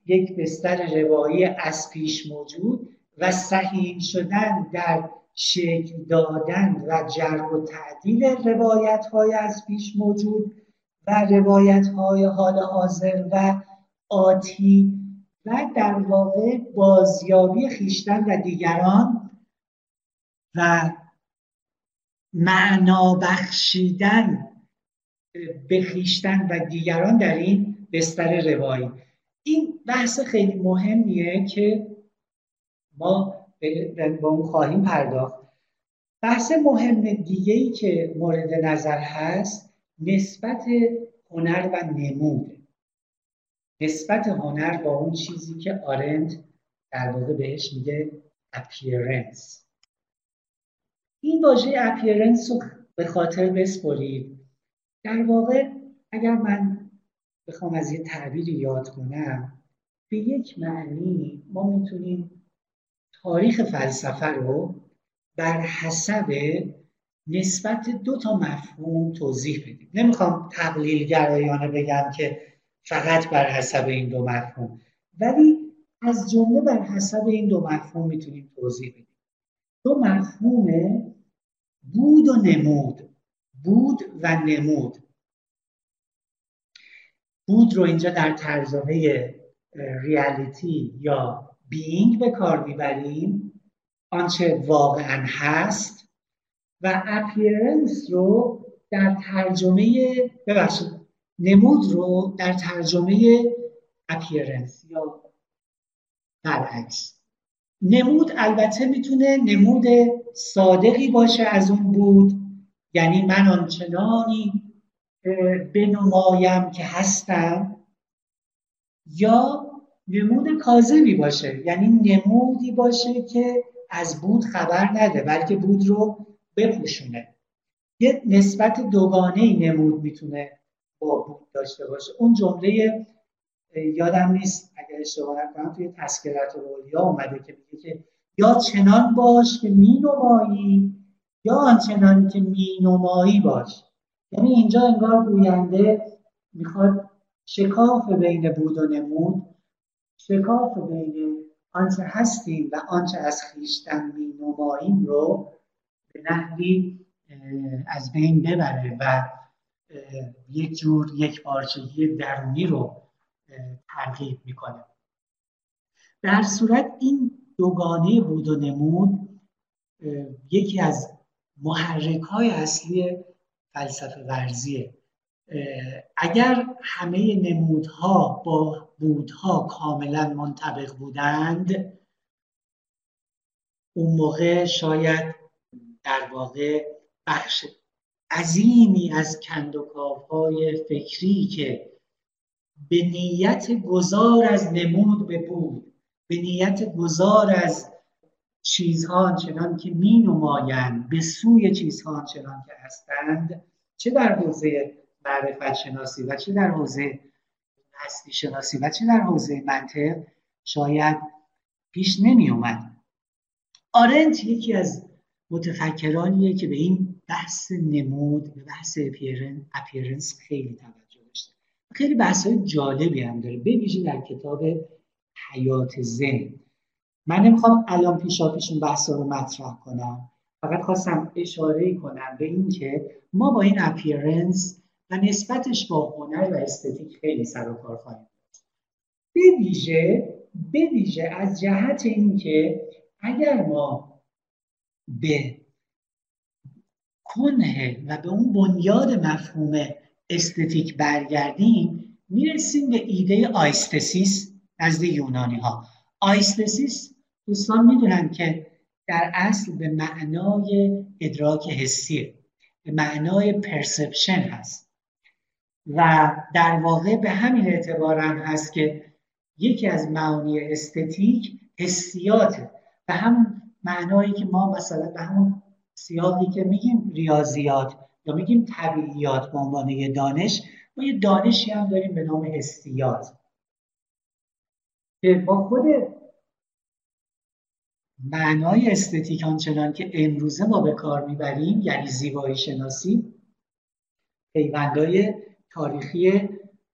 یک بستر روایی از پیش موجود و صحیح شدن در شکل دادن و جرب و تعدیل روایت های از پیش موجود و روایت های حال حاضر و آتی و در واقع بازیابی خیشتن و دیگران و معنا بخشیدن به خیشتن و دیگران در این بستر روایی. این بحث خیلی مهمیه که ما به اون خواهیم پرداخت. بحث مهم دیگه ای که مورد نظر هست نسبت هنر و نمود. نسبت هنر با اون چیزی که آرند در واقع بهش میگه appearance این واژه appearance رو به خاطر بسپرید. در واقع اگر من بخوام از یه تعبیری یاد کنم به یک معنی ما می‌تونیم تاریخ فلسفه رو بر حسب نسبت دو تا مفهوم توضیح بدیم. نمی‌خوام تقلیل گرایانه بگم که فقط بر حسب این دو مفهوم ولی از جمله بر حسب این دو مفهوم می‌تونیم توضیح بدیم. دو مفهوم بود و نمود بود و نمود. بود رو اینجا در ترجمه reality یا being به کار می‌بریم آنچه واقعا هست و appearance رو در ترجمه ببخشید نمود رو در ترجمه appearance یا برعکس. نمود البته می‌تونه نمود صادقی باشه از اون بود یعنی من آنچنانی بنمایم که هستم یا نمود کاذبی باشه. یعنی نمودی باشه که از بود خبر نده بلکه بود رو بپوشونه. یه نسبت دوگانه نمود می‌تونه با بود داشته باشه. اون جمله یادم نیست اگر اشتباه نکنم توی تذکرت اولیا اومده که میگه که یا چنان باش که مینمایی یا آنچنان که مینمایی باش. یعنی اینجا انگار گوینده می‌خواد شکاف بین بود و نمود شکاف بین آنچه هستیم و آنچه از خیشتن می نماییم رو به نحوی از بین ببره و یک جور یک پارچگی درونی رو ترغیب می‌کنه. در صورت این دوگانه بود و نمود یکی از محرک های اصلی فلسفه ورزیه. اگر همه نمودها با بودها کاملا منطبق بودند اون موقع شاید در واقع بخش عظیمی از کندوکاوهای فکری که به نیت گذار از نمود به بود به نیت گذار از چیزها چنان که می نمایند به سوی چیزها چنان که هستند چه در حوزه معرفت شناسی و چه در حوزه هستی شناسی و چه در حوزه منطق شاید پیش نمی اومد؟ آرنت یکی از متفکرانیه که به این بحث نمود به بحث appearance خیلی توجه داشته. خیلی بحث های جالبی هم داره. به ویژه در کتاب حیات ذهن من نمی‌خوام الان پیشاپیش اون بحث رو مطرح کنم. فقط خواستم اشاره کنم به اینکه ما با این appearance و نسبتش با هنر و aesthetic خیلی سر و کار خواهیم به ویژه به ویژه از جهت اینکه اگر ما به کنه و به اون بنیاد مفهوم aesthetic برگردیم می‌رسیم به ایده aisthesis نزد یونانی ها aisthesis دوستان می‌دونن که در اصل به معنای ادراک حسیه به معنای perception هست. و در واقع به همین اعتبار هم هست که یکی از معانی استتیک حسیاته. به همون معنایی که ما مثلا به همون سیاقی که میگیم ریاضیات یا میگیم طبیعیات به عنوان دانش ما یه دانشی هم داریم به نام حسیات. که با خود معنای استتیک آنچنان که امروزه ما به کار می‌بریم یعنی زیبایی شناسی پیوندهای تاریخی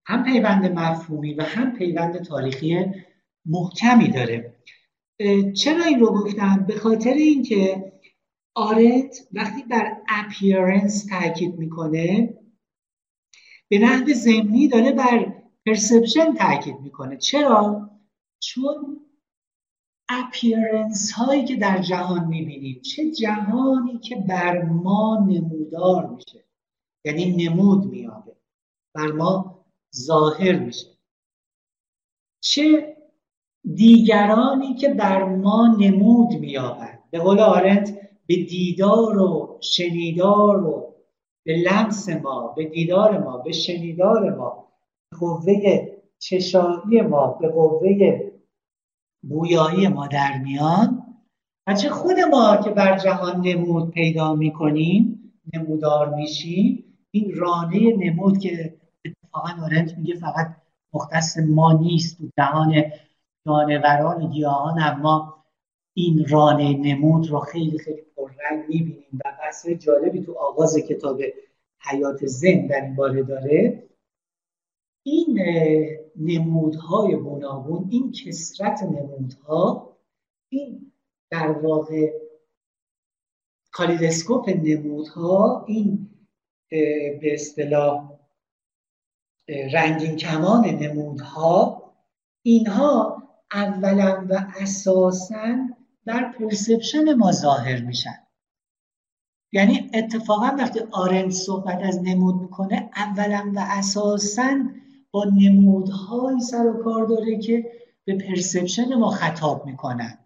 هم پیوند مفهومی و هم پیوند تاریخی محکمی داره. چرا این رو گفتم؟ به خاطر اینکه آرنت وقتی بر appearance تاکید می‌کنه به نحو ضمنی داره بر perception تاکید می‌کنه. چرا؟ چون appearance هایی که در جهان می‌بینیم چه جهانی که بر ما نمودار میشه. یعنی نمود میابه بر ما ظاهر میشه. چه دیگرانی که بر ما نمود میابند به قول آرنت به دیدار و شنیدار و به لمس ما به دیدار ما به شنیدار ما به قوه چشایی ما به قوه بویایی ما در میان. و خود ما که بر جهان نمود پیدا می‌کنیم نمودار میشیم این رانه نمود که اتفاقا آرنت میگه فقط مختص ما نیست تو جهان جانوران گیاهان اما این رانه نمود رو خیلی خیلی پررنگ می‌بینیم و بحث جالبی تو آغاز کتاب حیات زن در این باره داره. این نمودهای گوناگون این کسرت نمودها این در واقع کالیدسکوپ نمودها این به اصطلاح رنگین کمان نمودها اینها اولا و اساسا در پرسپشن ما ظاهر میشن. یعنی اتفاقا وقتی آرند صحبت از نمود می‌کنه اولا و اساسا با نمودهایی سر و کار داره که به پرسپشن ما خطاب می‌کنن.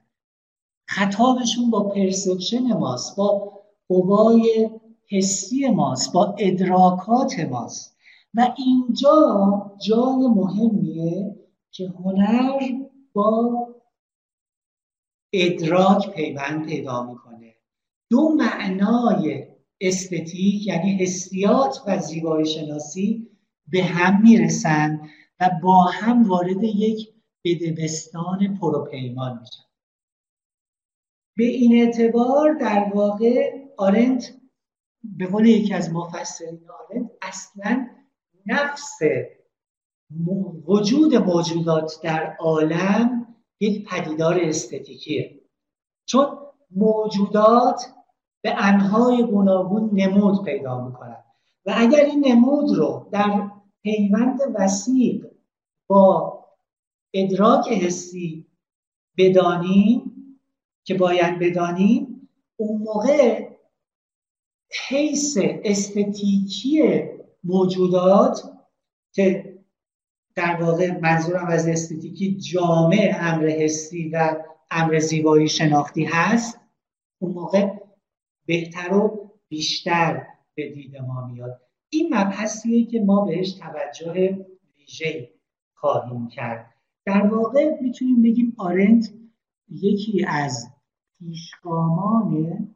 خطابشون با پرسپشن ماست با قوای حسی ماست با ادراکات ماست. و اینجا جای مهمیه که هنر با ادراک پیوند پیدا می‌کنه. دو معنای استتیک یعنی حسیات و زیبایی شناسی به هم می‌رسن و با هم وارد یک بدبستان پروپیمان میشن. به این اعتبار در واقع آرنت به قول یکی از مفسرین آرنت اصلا نفس وجود موجودات در عالم یک پدیدار استتیکیه. چون موجودات به انهای گوناگون نمود پیدا می‌کنن و اگر این نمود رو در پیوند وسیق با ادراک حسی بدانیم که باید بدانیم اون موقع حیث استتیکی موجودات که در واقع منظورم از استتیکی جامع امر حسی و امر زیبایی شناختی هست اون موقع بهتر و بیشتر به دید ما میاد. این مبحثیه که ما بهش توجه ویژه خواهیم کرد. در واقع می‌تونیم بگیم آرنت یکی از پیشگامان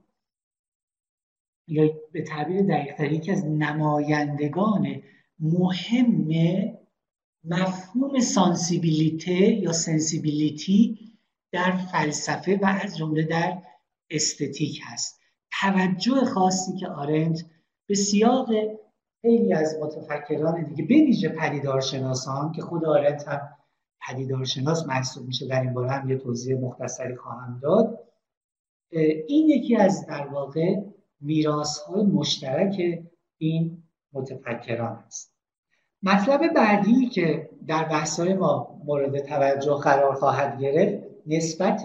یا به تعبیر دقیقتر یکی از نمایندگان مهم مفهوم سانسیبیلیته یا سنسیبیلیتی در فلسفه و از جمله در استتیک هست. توجه خاصی که آرنت به سیاق خیلی از متفکران دیگه به ویژه پدیدارشناسان که خود آرنت هم پدیدارشناس محسوب میشه در این باره هم یه توضیح مختصری خواهم داد. این یکی از در واقع میراث های مشترک این متفکران است. مطلب بعدی که در بحث ما مورد توجه قرار خواهد گرفت نسبت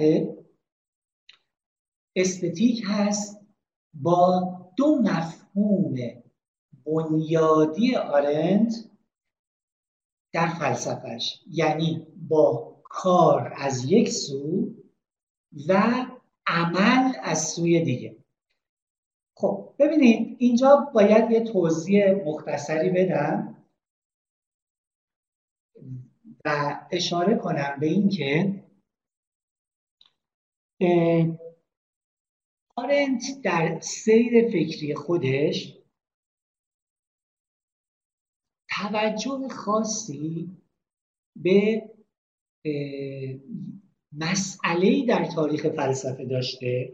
استتیک هست با دو مفهوم بنیادی آرند در فلسفهش یعنی با کار از یک سو و عمل از سوی دیگه. خب ببینید اینجا باید یه توضیح مختصری بدم و اشاره کنم به اینکه آرنت در سیر فکری خودش توجه خاصی به مسئله در تاریخ فلسفه داشته.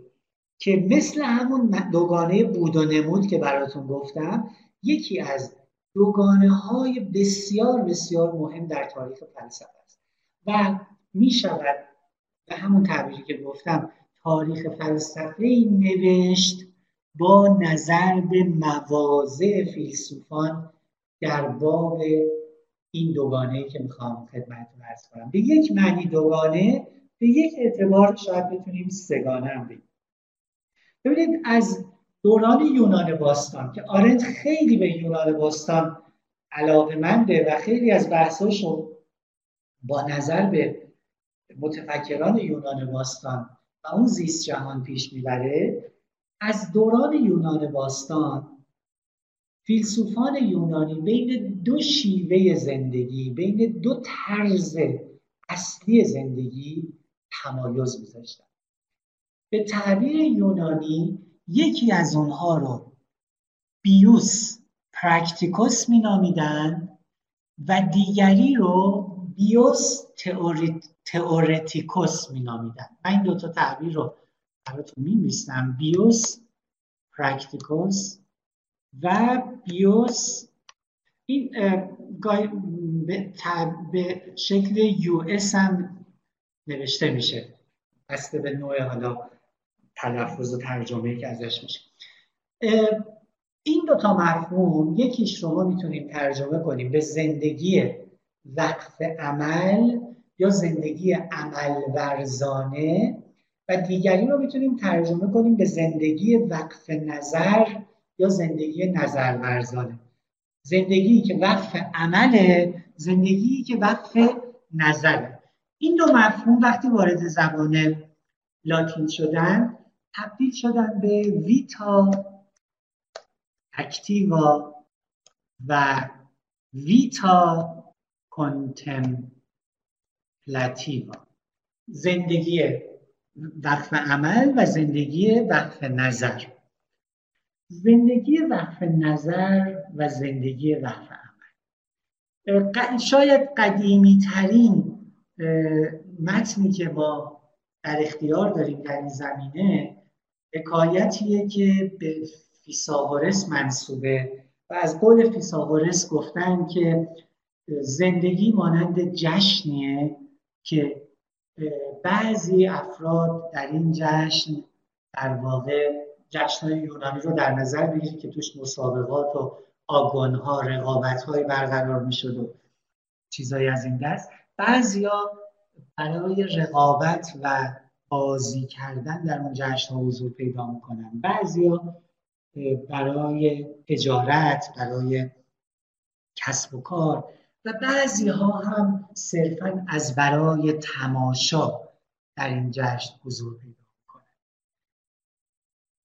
که مثل همون دوگانه بود و نمود که براتون گفتم یکی از دوگانه های بسیار بسیار مهم در تاریخ فلسفه است. و می شود به همون تعبیری که گفتم تاریخ فلسفه نوشت با نظر به مواضع فیلسوفان در باب این دوگانه که می‌خوام خدمتتون ارز کنم. به یک معنی دوگانه به یک اعتبار شاید بتونیم سگانه هم بگیم. ببینید از دوران یونان باستان که آرنت خیلی به یونان باستان علاقه منده و خیلی از بحثاشو با نظر به متفکران یونان باستان و اون زیست جهان پیش می‌بره از دوران یونان باستان فیلسوفان یونانی بین دو شیوه زندگی بین دو طرز اصلی زندگی تمایز میذاشتن. به تعبیر یونانی یکی از اونها رو bios praktikos مینامیدن و دیگری رو bios theoretikos مینامیدن من این دوتا تعبیر رو براتون می‌نویسم bios praktikos و bios. این به شکل u s هم نوشته میشه. بسته به نوع حالا تلفظ و ترجمه که ازش میشه. این دو تا مفهوم یکیش رو ما ترجمه کنیم به زندگی وقف عمل یا زندگی عمل ورزانه و دیگری رو می‌تونیم ترجمه کنیم به زندگی وقف نظر یا زندگی نظر ورزانه زندگی که وقف عمله زندگی که وقف نظره. این دو مفهوم وقتی وارد زبان لاتین شدن تبدیل شدن به ویتا اکتیوا و ویتا کنتمپلاتیوا. زندگی وقف عمل و زندگی وقف نظر. زندگی وقف نظر و زندگی وقف عمل. شاید قدیمی ترین متنی که ما در اختیار داریم در این زمینه حکایتیه که به فیساغورس منصوبه و از قول فیساغورس گفتن که زندگی مانند جشنیه که بعضی افراد در این جشن در واقع جشن یونانی رو در نظر بگیرید که توش مسابقات و آگانها رقابت های برقرار می‌شد و چیزایی از این دست. بعضیا برای رقابت و بازی کردن در اون جشن ها حضور پیدا می‌کنن. بعضیا برای تجارت برای کسب و کار و بعضی ها هم صرفا از برای تماشا در این جشن حضور پیدا می‌کنن.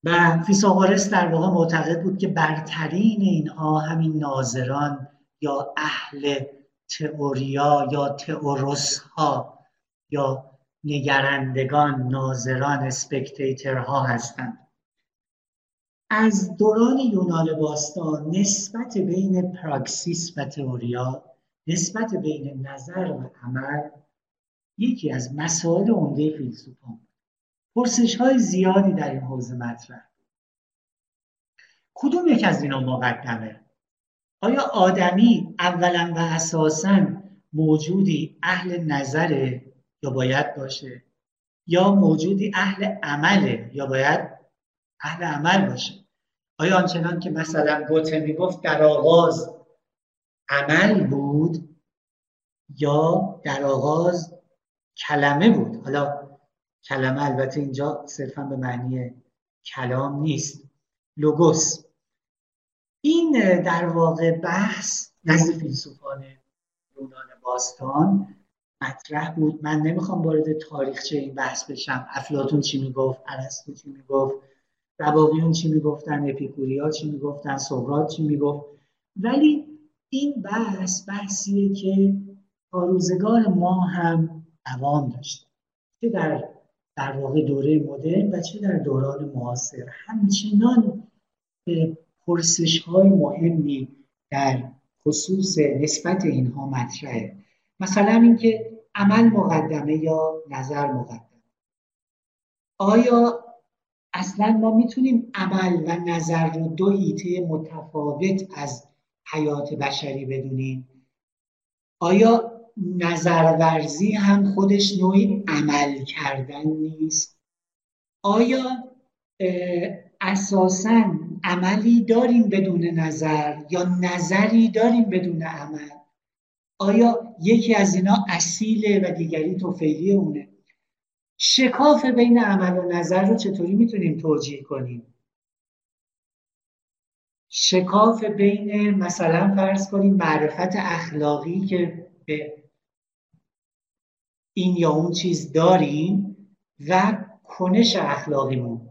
و فیساغورس در واقع معتقد بود که برترین اینها همین ناظران یا اهل theoria یا theoros ها یا نگرندگان ناظران spectator ها هستند. از دوران یونان باستان نسبت بین praxis و theoria نسبت بین نظر و عمل یکی از مسائل عمده فیلسوفان. پرسش های زیادی در این حوزه مطرح. کدوم یک از اینا مقدمه؟ آیا آدمی اولا و اساسا موجودی اهل نظره؟ یا باید باشه یا موجودی اهل عمله یا باید اهل عمل باشه. آیا آنچنان که مثلا گوته می‌گفت در آغاز عمل بود یا در آغاز کلمه بود؟ حالا کلمه البته اینجا صرفا به معنی کلام نیست. لوگوس. این در واقع بحث نزد فیلسوفان یونان باستان مطرح بود. من نمی‌خوام وارد تاریخچه این بحث بشم. افلاتون چی می‌گفت؟ ارسطو چی می‌گفت؟ رباقیون چی می‌گفتن؟ اپیکوریا چی می‌گفتن؟ سقراط چی می‌گفت؟ ولی این بحث بحثیه که تا روزگار ما هم دوام داشته. چه در در واقع دوره مدرن و چه در دوران معاصر. همچنان پرسش های مهمی در خصوص نسبت اینها مطرحه. مثلا اینکه عمل مقدمه یا نظر مقدمه. آیا اصلا ما می‌تونیم عمل و نظر رو دو هیته متفاوت از حیات بشری بدونیم؟ آیا نظرورزی هم خودش نوعی عمل کردن نیست؟ آیا اساسا عملی داریم بدون نظر یا نظری داریم بدون عمل؟ آیا یکی از اینا اصیله و دیگری توفیلی اونه؟ شکاف بین عمل و نظر رو چطوری می‌تونیم توجیه کنیم؟ شکاف بین مثلا فرض کنیم معرفت اخلاقی که به این یا اون چیز داریم و کنش اخلاقیمون.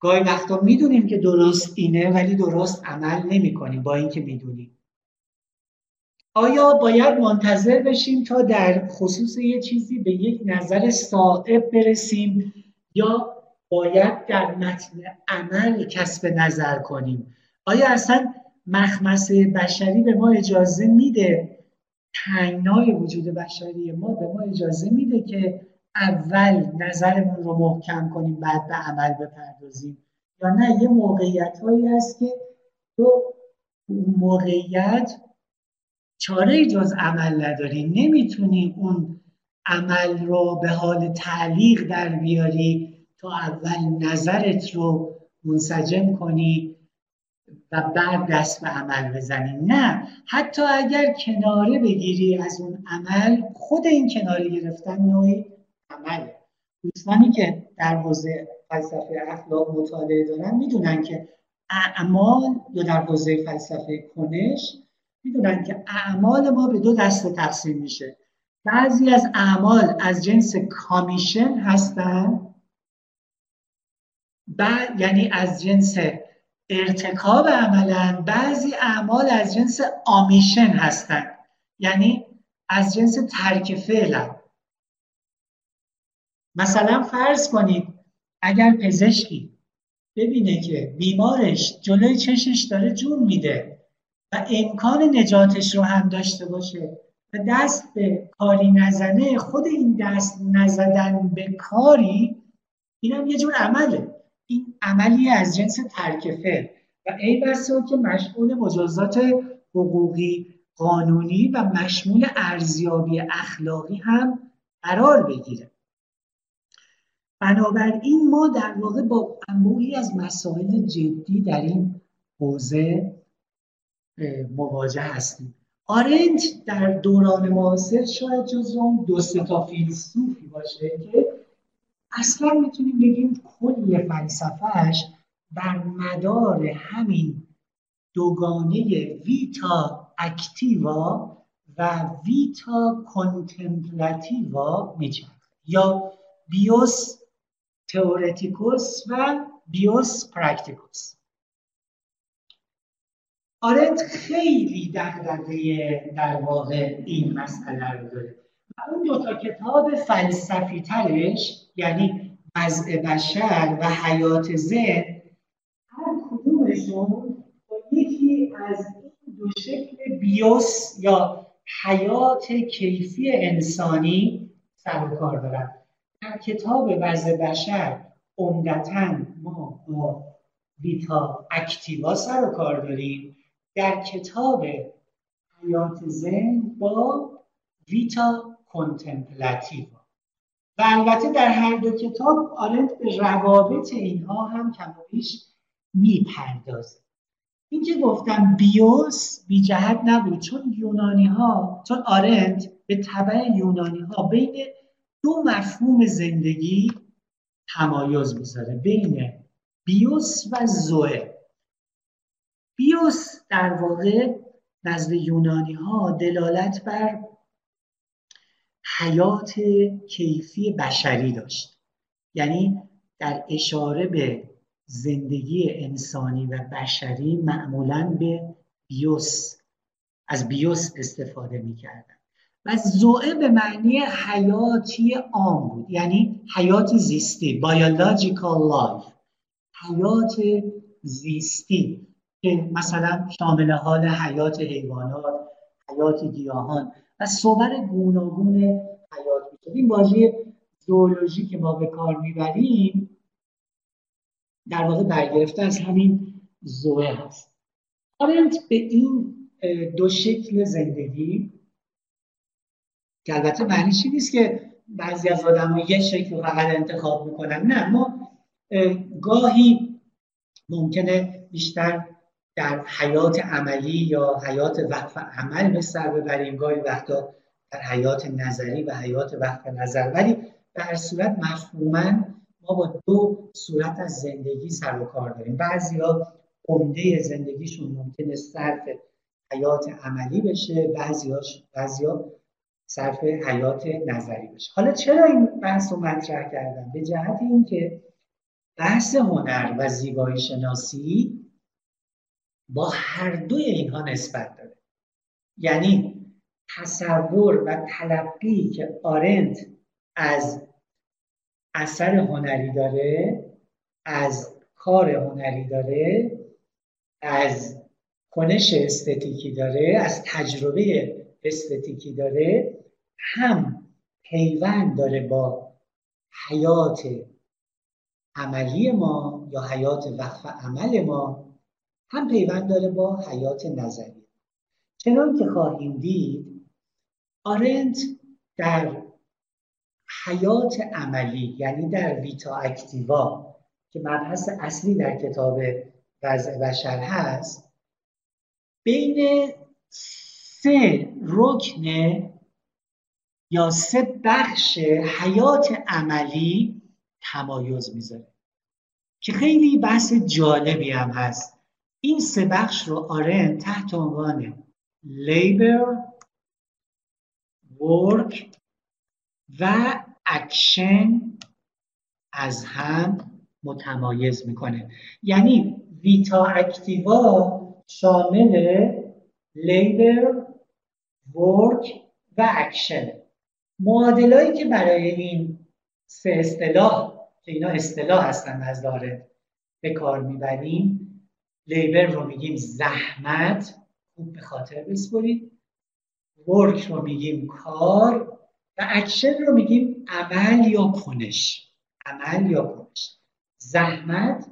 گاهی وقتا می‌دونیم که درست اینه ولی درست عمل نمی کنیم با اینکه می‌دونیم. آیا باید منتظر بشیم تا در خصوص یه چیزی به یک نظر صائب برسیم یا باید در متن عمل کسب نظر کنیم؟ آیا اصلا مخمس بشری به ما اجازه میده؟ تنگنای وجود بشری ما به ما اجازه میده که اول نظرمون رو محکم کنیم بعد به عمل بپردازیم؟ یا نه یه موقعیت هایی هست که تو موقعیت چاره جز عمل نداری. نمی‌تونی اون عمل رو به حال تعلیق در بیاری تا اول نظرت رو منسجم کنی و بعد دست به عمل بزنی. نه حتی اگر کناره بگیری از اون عمل خود این کناره گرفتن نوعی عمله دوستانی که در حوزه فلسفه اخلاق مطالعه دارن می‌دونن که اعمال یا در حوزه فلسفه کنش می‌دونن که اعمال ما به دو دسته تقسیم میشه. بعضی از اعمال از جنس کامیشن هستن. بعد یعنی از جنس ارتکاب عملا بعضی اعمال از جنس آمیشن هستند یعنی از جنس ترک فعل. مثلا فرض کنید اگر پزشکی ببینه که بیمارش جلوی چشش داره جون میده و امکان نجاتش رو هم داشته باشه. و دست به کاری نزنه خود این دست نزدن به کاری اینم یه جور عمله. این عملی از جنس ترک فعل. و ای بسا که مشمول مجازات حقوقی قانونی و مشمول ارزیابی اخلاقی هم قرار بگیره. بنابراین ما در واقع با انبوهی از مسائل جدی در این حوزه مواجه هستیم. آرنت در دوران معاصر شاید جز اون دو تا فیلسوفی باشه که اصلا می‌تونیم بگیم کل فلسفهش بر مدار همین دوگانه ویتا اکتیوا و ویتا کنتمپلاتیوا میچرخه. یا بیوس theoretikos و bios praktikos. آرنت خیلی دغدغه در واقع این مسئله رو داره. و اون دو تا کتاب فلسفی ترش یعنی وضع بشر و حیات ذهن هر کدومشون با یکی از این دو شکل bios یا حیات کیفی انسانی سر و کار دارن. در کتاب وضع بشر عمدتا ما با ویتا اکتیوا سر و کار داریم. در کتاب حیات ذهن با ویتا کنتمپلاتیوا و البته در هر دو کتاب آرنت به روابط اینها هم کم و بیش می‌پردازه. این که گفتم بیوس بی جهت نبود چون یونانی ها چون آرنت به طبع یونانی ها بین دو مفهوم زندگی تمایز می‌ذاره بین بیوس و زوه بیوس در واقع نزد یونانی ها دلالت بر حیات کیفی بشری داشت. یعنی در اشاره به زندگی انسانی و بشری معمولا به بیوس از بیوس استفاده می‌کردن و زوئه به معنی حیاتی عام بود. یعنی حیات زیستی biological life حیات زیستی. که مثلا شامل حال حیات حیوانات حیات گیاهان و صور گوناگون حیات می‌شد این واژه زولوژی که ما به کار می‌بریم در واقع برگرفته از همین زوه هست. آرنت به این دو شکل زندگی که البته معنیش نیست که بعضی از آدم یه شکل فقط انتخاب می‌کنن نه. ما گاهی ممکنه بیشتر در حیات عملی یا حیات وقف عمل به سر ببریم. گاهی وقتا در حیات نظری و حیات وقف نظر. ولی در صورت مفهوما ما با دو صورت از زندگی سر و کار داریم. بعضی ها عمده زندگیشون ممکنه صرف حیات عملی بشه بعضی ها صرف حیات نظری بشه. حالا چرا این بحث رو مطرح کردم؟ به جهت اینکه بحث هنر و زیبایی شناسی با هر دوی اینها نسبت داره. یعنی تصور و تلقی که آرنت از اثر هنری داره از کار هنری داره از کنش استتیکی داره از تجربه استتیکی داره هم پیوند داره با حیات عملی ما یا حیات وقف عمل ما. هم پیوند داره با حیات نظری. چنان که خواهیم دید آرنت در حیات عملی یعنی در ویتا اکتیوا که مبحث اصلی در کتاب وضع بشر هست بین سه رکن یا سه بخش حیات عملی تمایز می‌ذاره که خیلی بحث جالبی هم هست. این سه بخش رو آرن تحت عنوان labor، work و اکشن از هم متمایز می‌کنه. یعنی vita activa شامل labor، work و اکشن معادلایی که برای این سه اصطلاح که اینا اصطلاح هستن از داره به کار می‌بریم labor رو میگیم زحمت خوب به خاطر بسپرید. work رو میگیم کار و اکشن رو میگیم عمل یا کنش. عمل یا کنش. زحمت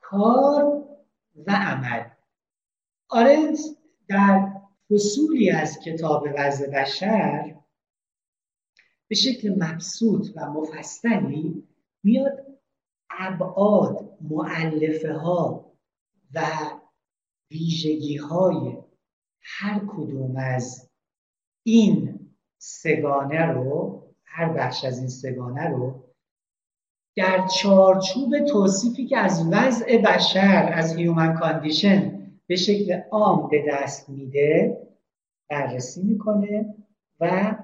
کار و عمل. آرنت در فصولی از کتاب وضع بشر به شکل مبسوط و مفصلی میاد ابعاد مؤلفه ها و ویژگی های هر کدوم از این سه‌گانه رو هر بخش از این سه‌گانه رو در چارچوب توصیفی که از وضع بشر از human condition به شکل عام به دست میده بررسی می‌کنه و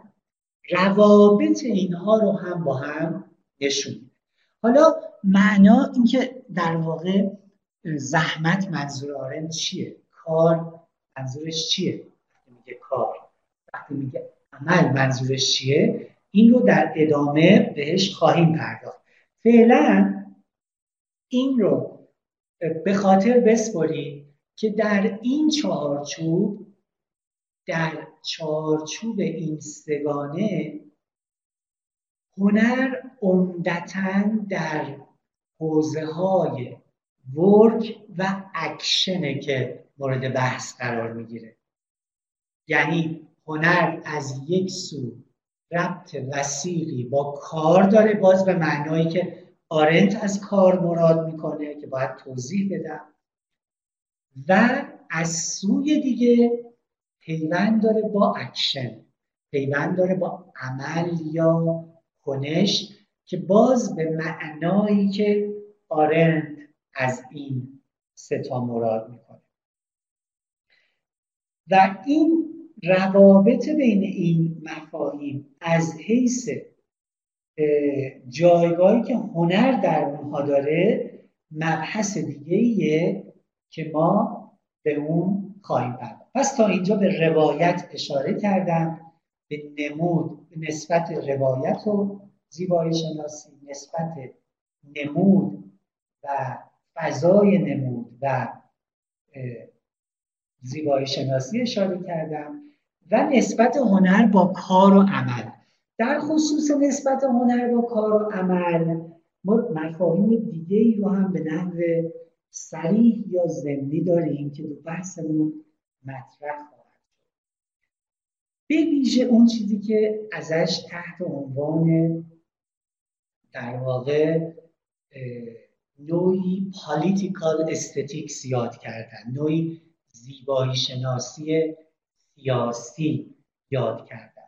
روابط اینها رو هم با هم نشون حالا معنا اینکه در واقع زحمت منظور آرن چیه؟ کار منظورش چیه؟ وقتی میگه کار وقتی میگه عمل منظورش چیه؟ این رو در ادامه بهش خواهیم پرداخت. فعلا این رو به خاطر بسپرید که در این چهارچوب در چارچوب این سگانه هنر عمدتا در حوزه های ورک و اکشنه که مورد بحث قرار می‌گیره. یعنی هنر از یک سو ربط وسیقی با کار داره باز به معنایی که آرنت از کار مراد می‌کنه که باید توضیح بدم. و از سوی دیگه پیوند داره با اکشن. پیوند داره با عمل یا کنش که باز به معنایی که آرنت از این سه تا مراد می‌کنه. و این روابط بین این مفاهیم از حیث جایگاهی که هنر در اونها داره مبحث دیگه ایه که ما به اون خواهیم پرداخت. پس تا اینجا به روایت اشاره کردم به نمود به نسبت روایت و زیبایی شناسی نسبت نمود و فضای نمود و زیبایی شناسی اشاره کردم و نسبت هنر با کار و عمل. در خصوص نسبت هنر با کار و عمل ما مفاهیم دیگه ای رو هم به نحو صریح یا ضمنی داریم که تو بحثمون مطرح خواهد به ویژه اون چیزی که ازش تحت عنوان در واقع نوعی political aesthetics یاد کردن نوعی زیبایی شناسی سیاسی یاد کردن.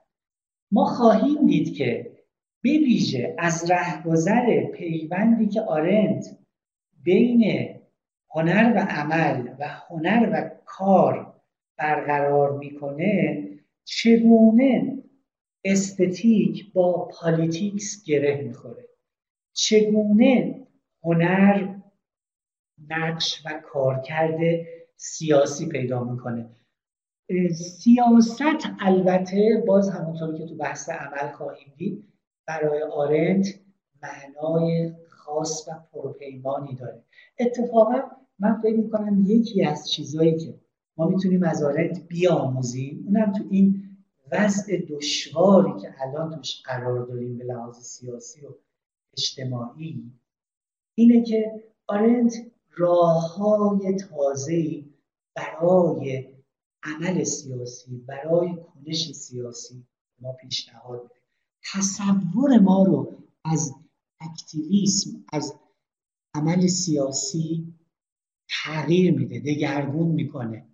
ما خواهیم دید که به ویژه از رهگذر پیوندی که آرنت بین هنر و عمل و هنر و کار برقرار می‌کنه چگونه aesthetic با politics گره می‌خوره؟ چگونه هنر نقش و کارکرد سیاسی پیدا می‌کنه. سیاست البته باز همونطور که تو بحث عمل خواهیم دید برای آرنت معنای خاص و پرپیمانی داره. اتفاقا من فکر می‌کنم یکی از چیزهایی که ما می‌تونیم از آرنت بیاموزیم اونم تو این وضع دشواری که الان توش قرار داریم به لحاظ سیاسی و اجتماعی اینه که آرنت راه های تازه برای عمل سیاسی برای کنش سیاسی ما پیشنهاد میده. تصور ما رو از اکتیویسم از عمل سیاسی تغییر میده دگرگون می‌کنه.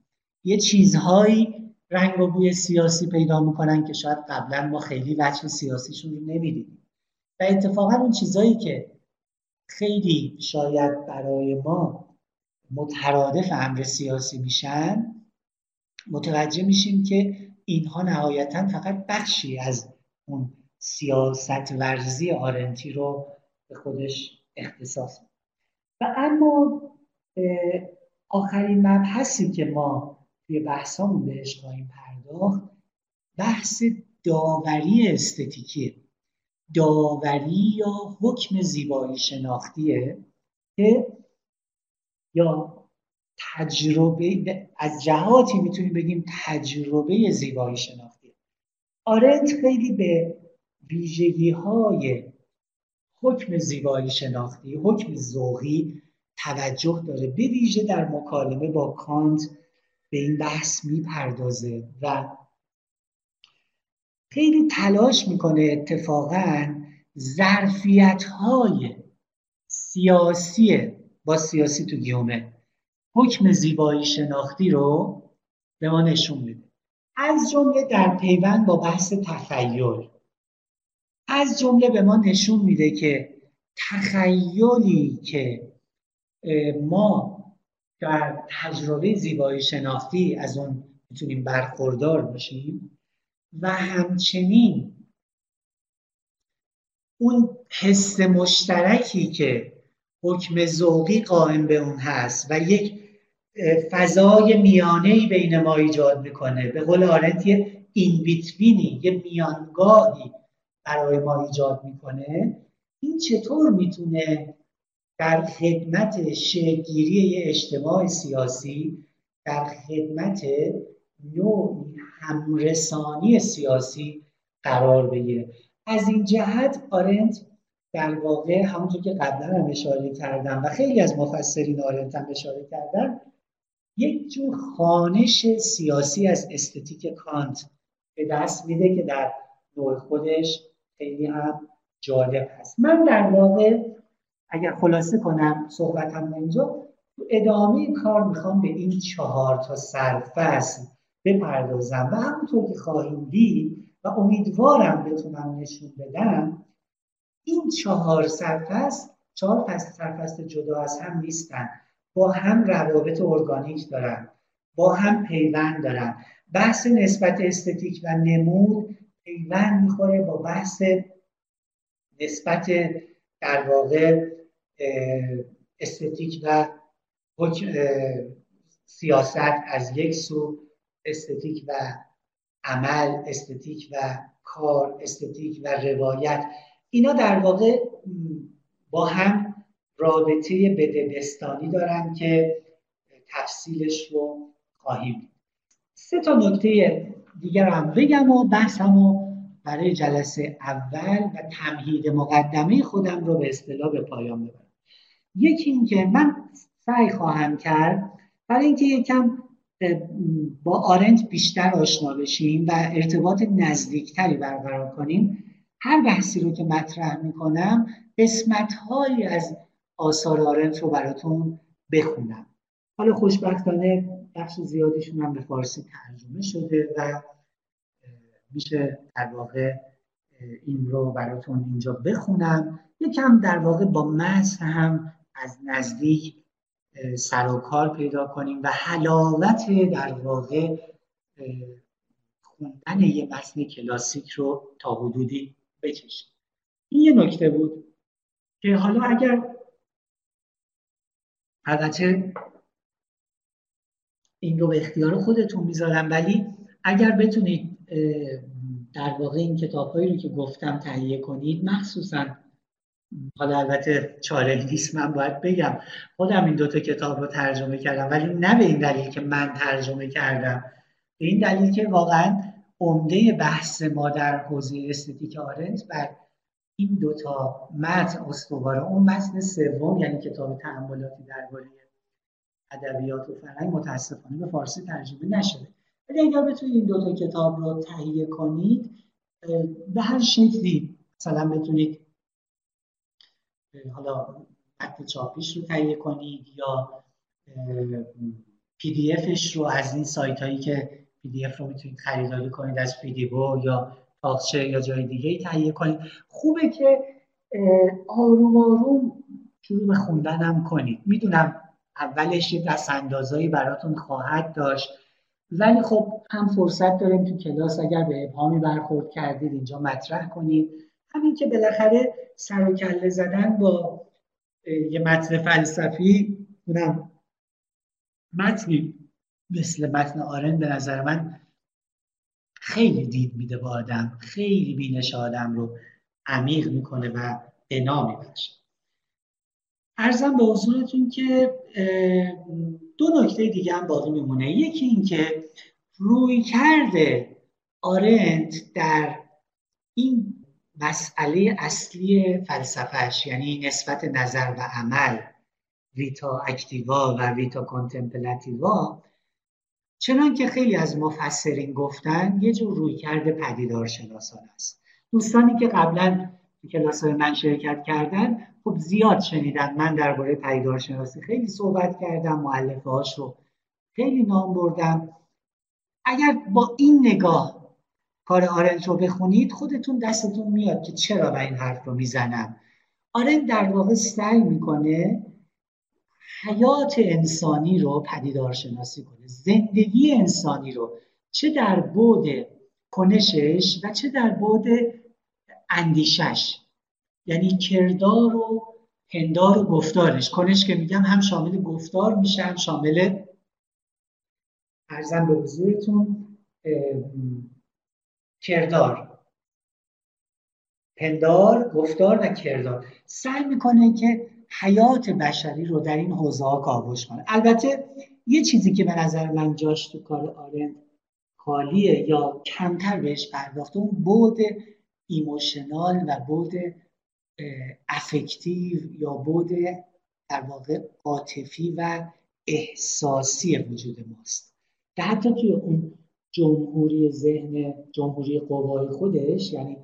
یه چیزهایی رنگ و بوی سیاسی پیدا می‌کنن که شاید قبلا ما خیلی وجه سیاسیشون رو نمی‌دیدیم. و اتفاقا اون چیزهایی که خیلی شاید برای ما مترادف امر سیاسی میشن متوجه میشیم که اینها نهایتا فقط بخشی از اون سیاست ورزی آرنتی رو به خودش اختصاص و اما آخرین مبحثی که ما توی بحثامون بهش خواهیم پرداخت بحث داوری استتیکیه. داوری یا حکم زیبایی شناختیه که یا تجربه از جهاتی می‌تونیم بگیم تجربه زیبایی شناختی. آرنت خیلی به ویژگی های حکم زیبایی شناختی حکم ذوقی توجه داره به ویژه در مکالمه با کانت به این بحث می‌پردازه و خیلی تلاش می‌کنه اتفاقا ظرفیت های سیاسی با سیاسی تو گیومه. حکم زیبایی شناختی رو به ما نشون میده. از جمله در پیوند با بحث تخیل. از جمله به ما نشون میده که تخیلی که ما در تجربه زیبایی شناختی از اون می‌تونیم برخوردار باشیم و همچنین اون حس مشترکی که حکم ذوقی قائم به اون هست و یک فضای میانه بین ما ایجاد می‌کنه. به قول آرنت یه این بیتوینی یه میانگاهی برای ما ایجاد می‌کنه. این چطور می‌تونه در خدمت یه اجتماع سیاسی در خدمت نوعی همرسانی سیاسی قرار بگیره. از این جهت آرنت در واقع همونطور که قبلا هم اشاره کردم و خیلی از مفسرین آرنت هم اشاره کردن یک جور خانش سیاسی از استتیک کانت به دست میده که در نوع خودش خیلی هم جالب هست. من در واقع اگر خلاصه کنم صحبتم اینجا تو ادامه کار می‌خوام به این چهار تا سرفصل بپردازم. و همونطور که خواهیم دید و امیدوارم بتونم نشون بدم این چهار سرفست چهار سرفست جدا از هم نیستن. با هم روابط ارگانیک دارن با هم پیوند دارن. بحث نسبت استتیک و نمود پیوند می‌خوره با بحث نسبت در واقع استتیک و سیاست از یک سو استتیک و عمل استتیک و کار استتیک و روایت. اینا در واقع با هم رابطه بدبستانی دارن که تفصیلش رو خواهیم سه تا نکته دیگر هم بگم و بحثمو برای جلسه اول و تمهید مقدمه خودم رو به اصطلاح به پایان ببرم. یکی اینکه من سعی خواهم کرد برای اینکه یکم با آرنت بیشتر آشنا بشیم و ارتباط نزدیکتری برقرار کنیم هر بحثی رو که مطرح می‌کنم قسمت هایی از آثار آرنت رو براتون بخونم. حالا خوشبختانه بخش زیادیشون هم به فارسی ترجمه شده و میشه در واقع این رو براتون اینجا بخونم. یکم در واقع با متن هم از نزدیک سر و کار پیدا کنیم و حلاوت در واقع خوندن یه متن کلاسیک رو تا حدودی بچشیم این یه نکته بود که حالا اگر البته این رو به اختیار خودتون می‌ذارم ولی اگر بتونید در واقع این کتاب هایی رو که گفتم تهیه کنید مخصوصا حالا البته چاره نیست من باید بگم. خودم این دوتا کتاب رو ترجمه کردم ولی نه به این دلیل که من ترجمه کردم. به این دلیل که واقعا عمده بحث ما در حوزه استتیک آرنت بر این دوتا متن استواره اون متن سوم یعنی کتاب تعملاتی درباره ادبیات و فرهنگ متاسفانه به فارسی ترجمه نشده. ولی اگر بتونید این دوتا کتاب رو تهیه کنید به هر شکلی مثلا بتونید حالا متن چاپیش رو تهیه کنید یا PDF ش رو از این سایت هایی که PDF رو می‌تونید خریداری کنید از فیدیبو یا طاقچه یا جای دیگه ای تهیه کنید. خوبه که آروم آروم شروع به خوندن کنید. می‌دونم اولش یه دست اندازایی براتون خواهد داشت ولی خب هم فرصت داریم تو کلاس اگر به ابهامی برخورد کردید اینجا مطرح کنید. همین که بالاخره سر و کله زدن با یه متن فلسفی اونم متنی مثل متن آرن به نظر من خیلی دید میده با آدم خیلی بینش آدم رو عمیق می‌کنه و بنا میبخشه. ارزم به حضورتون که دو نکته دیگه هم باقی میمونه. یکی این که روی کرده آرنت در مسئله اصلی فلسفهش یعنی نسبت نظر و عمل ویتا اکتیوا و ویتا کنتمپلاتیوا چنان که خیلی از مفسرین گفتن یه جور روی کرده پدیدار شناسان است. دوستانی که قبلا کلاس های من شرکت کردن خب زیاد شنیدن. من درباره پدیدار شناسی خیلی صحبت کردم معلفه هاش رو خیلی نام بردم. اگر با این نگاه کار آرنت رو بخونید خودتون دستتون میاد که چرا به این حرف رو می‌زنم. آرنت در واقع سعی می‌کنه حیات انسانی رو پدیدار شناسی کنه زندگی انسانی رو. چه در بود کنشش و چه در بود اندیشش. یعنی کردار و پندار و گفتارش. کنش که میگم هم شامل گفتار میشه هم شامل ارزم به حضورتون کردار. پندار گفتار و کردار. سعی می‌کنه که حیات بشری رو در این حوزه ها کاوش کنه. البته یه چیزی که به نظر من جاش تو کار آرند خالیه یا کمتر بهش پرداخته اون بود ایموشنال و بود افکتیو یا بود در واقع عاطفی و احساسی وجود ماست. که حتی توی اون جمهوری ذهن جمهوری قوای خودش یعنی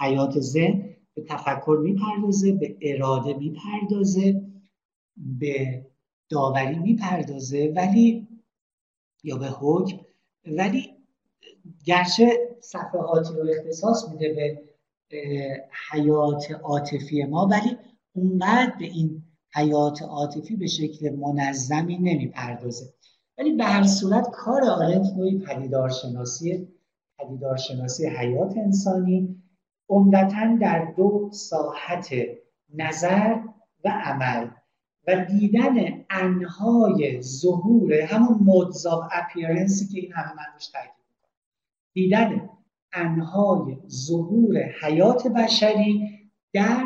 حیات ذهن به تفکر می‌پردازه به اراده می‌پردازه به داوری می‌پردازه ولی یا به حکم ولی گرچه صفحاتی رو اختصاص میده به حیات عاطفی ما ولی اونقدر به این حیات عاطفی به شکل منظمی نمی‌پردازه. ولی به هر صورت کار آرنت نوعی پدیدارشناسی پدیدارشناسی حیات انسانی عمدتا در دو ساحت نظر و عمل و دیدن انحای ظهور همون modes of appearance ی که این همه من روش دیدن انهای ظهور حیات بشری در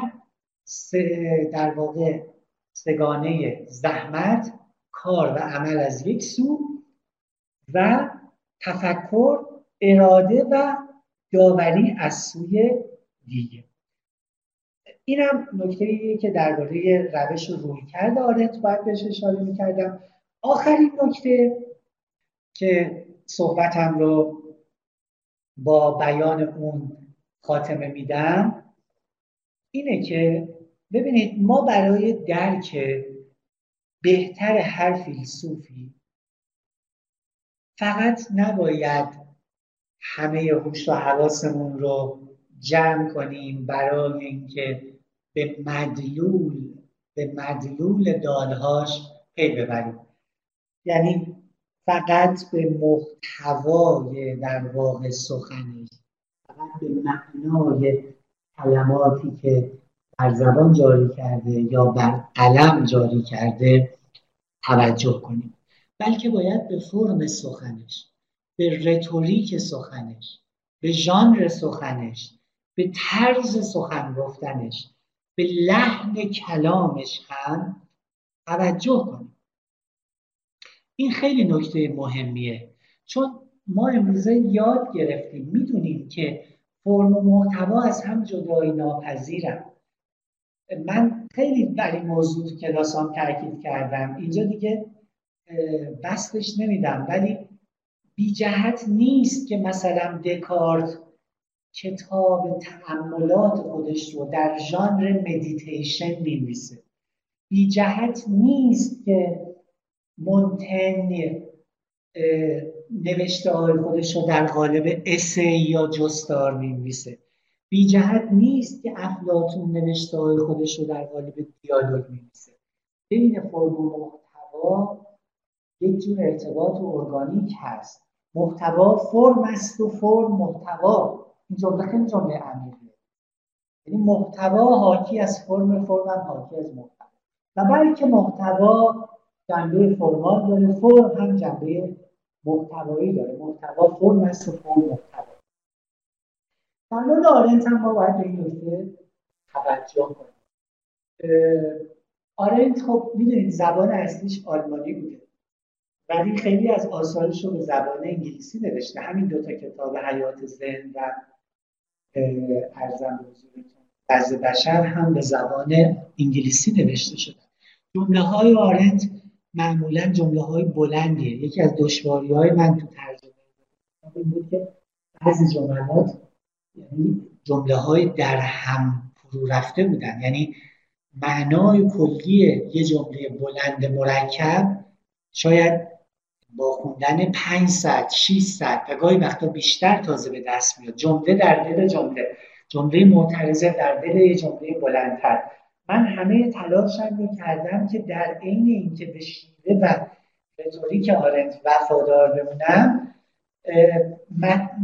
در واقع سگانه زحمت کار و عمل از یک سو و تفکر اراده و داوری از سوی دیگه. اینم نکته که درباره روش و روی کرده آرنت باید بهش اشاره می‌کردم. آخرین نکته که صحبتم رو با بیان اون خاتمه میدم اینه که ببینید ما برای درک بهتر هر فیلسوفی. فقط نباید همه هوش و حواسمون رو جمع کنیم برای اینکه به مدلول به مدلول دالهاش پی ببریم. یعنی فقط به محتوای در واقع سخنش فقط به معنای کلماتی که بر زبان جاری کرده یا بر قلم جاری کرده توجه کنیم. بلکه باید به فرم سخنش به رتوریک سخنش به ژانر سخنش به طرز سخن گفتنش به لحن کلامش هم توجه کنیم. این خیلی نکته مهمیه. چون ما امروزه یاد گرفتیم می‌دونیم که فرم و محتوا از هم جدایی ناپذیرن. من خیلی بر این موضوع تو کلاسام تاکید کردم. اینجا دیگه بستش نمیدم ولی بی جهت نیست که مثلا دکارت کتاب تأملات خودش رو در ژانر مدیتیشن می‌نویسه. بی جهت نیست که مونتن نوشته های خودش رو در قالب essay یا جستار می‌نویسه. بی جهت نیست که افلاطون نوشته های خودش رو در قالب دیالوگ می‌نویسه. بین فرم و محتوا یک جور ارتباط ارگانیک هست. محتوا فرم است و فرم محتوا. این جمله خیلی جمله عمیقه. یعنی محتوا حاکی از فرم فرم هم حاکی از محتوا. و بلکه محتوا جنبه فرمال داره فرم هم جنبه محتوایی داره. محتوا فرم است و فرم محتوا. در مورد آرنت هم ما باید به این نکته توجه کنیم آرنت خب می‌دونید زبان اصلیش آلمانی بوده. ولی خیلی از آثارش رو به زبان انگلیسی نوشته. همین دوتا کتاب حیات ذهن و ارزم از بشر هم به زبان انگلیسی نوشته شده. جمله های آرنت معمولا جمله های بلندیه. یکی از دشواری های من تو ترجمه این بود که بعضی جملات یعنی جمله های در هم فرو رفته بودن. یعنی معنای کلی یه جمله بلند مرکب شاید با خوندن 5 ساعت 6 ساعت و گاهی وقتا بیشتر تازه به دست میاد. جمله در دل جمله. جمله معترضه در دل یه جمله بلندتر. من همه تلاشم رو کردم که در عین اینکه به شیوه و رتوریک آرنت وفادار بمونم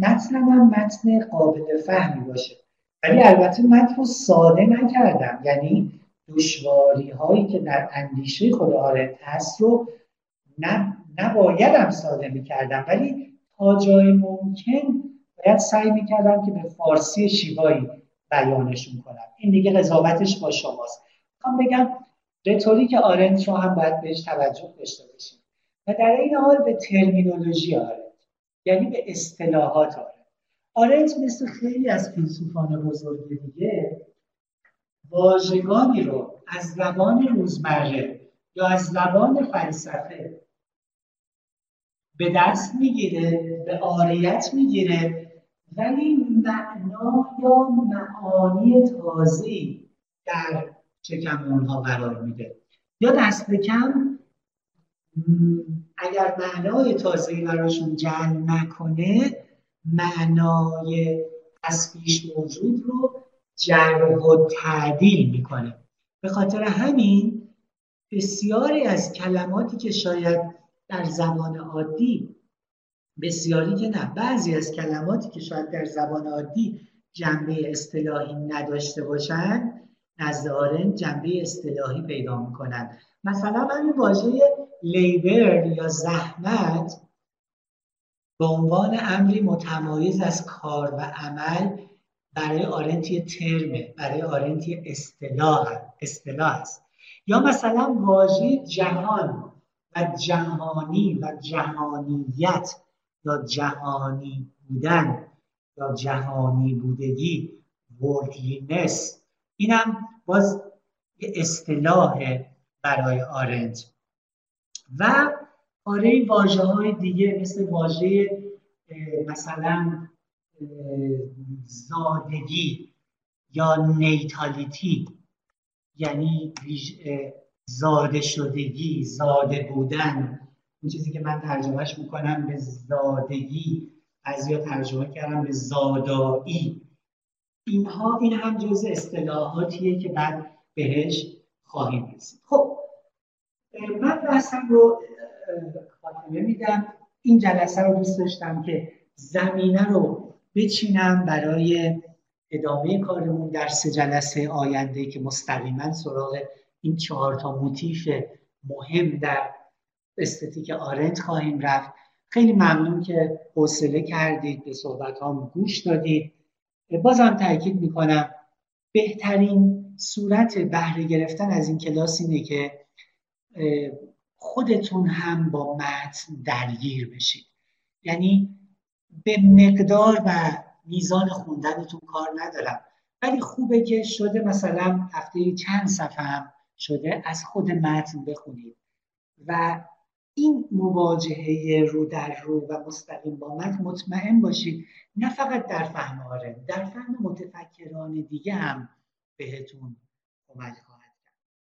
متنم هم متن قابل فهمی باشه. ولی البته متن رو ساده نکردم. یعنی دشواری هایی که در اندیشه خود آرنت هست رو نبایدم ساده می‌کردم. ولی تا جای ممکن باید سعی می‌کردم که به فارسی شیوایی بیانشون کنم. این دیگه قضاوتش با شماست. می‌خوام بگم رتوریک آرنت رو هم باید بهش توجه داشته باشیم. و در این حال به ترمینولوژی آرنت. یعنی به اصطلاحات آرنت آرنت مثل خیلی از فیلسوفان بزرگ دیگه واژگانی رو از زبان روزمره یا از زبان فلسفه به دست می‌گیره به آریت می‌گیره ولی معنا یا معانی تازه در چکم اونها قرار میده. یا دست کم اگر معنای تازه براشون جعل نکنه معنای از پیش موجود رو جرح و تعدیل می‌کنه. به خاطر همین بسیاری از کلماتی که شاید در زبان عادی بسیاری که نه بعضی از کلماتی که شاید در زبان عادی جنبه اصطلاحی نداشته باشند نزد آرن جنبه اصطلاحی پیدا می‌کنن. مثلا همین واژه لیبر یا زحمت به عنوان امری متمایز از کار و عمل برای آرنتی ترمه برای آرنتی اصطلاح اصطلاح است. یا مثلا واژه جهان و جهانی و جهانیت یا جهانی بودن یا جهانی بودگی وردلینس اینم باز یه اصطلاح برای آرنت و آره واژه های دیگه مثل واژه مثلا زادگی یا نیتالیتی یعنی زاده شدگی زاده بودن. اون چیزی که من ترجمهش می‌کنم به زادگی یا ترجمه کردم به زادایی اینها این هم جز اصطلاحاتیه که بعد بهش خواهیم رسید. خب بحثم رو خاتمه میدم. این جلسه رو دوست داشتم که زمینه رو بچینم برای ادامه کارمون در سه جلسه آینده که مستقیما سراغ این چهار تا موتیف مهم در استتیک آرنت خواهیم رفت. خیلی ممنون که حوصله کردید به صحبت هم گوش دادید. بازم تاکید می‌کنم بهترین صورت بهره گرفتن از این کلاس اینه که خودتون هم با متن درگیر بشید. یعنی به مقدار و میزان خوندنتون کار ندارم. ولی خوبه که شده مثلا هفته چند صفحه هم شده از خود متن بخونید. و این مواجهه رو در رو و مستقیم با متن مطمئن باشید. نه فقط در فهم آره در فهم متفکران دیگه هم بهتون کمک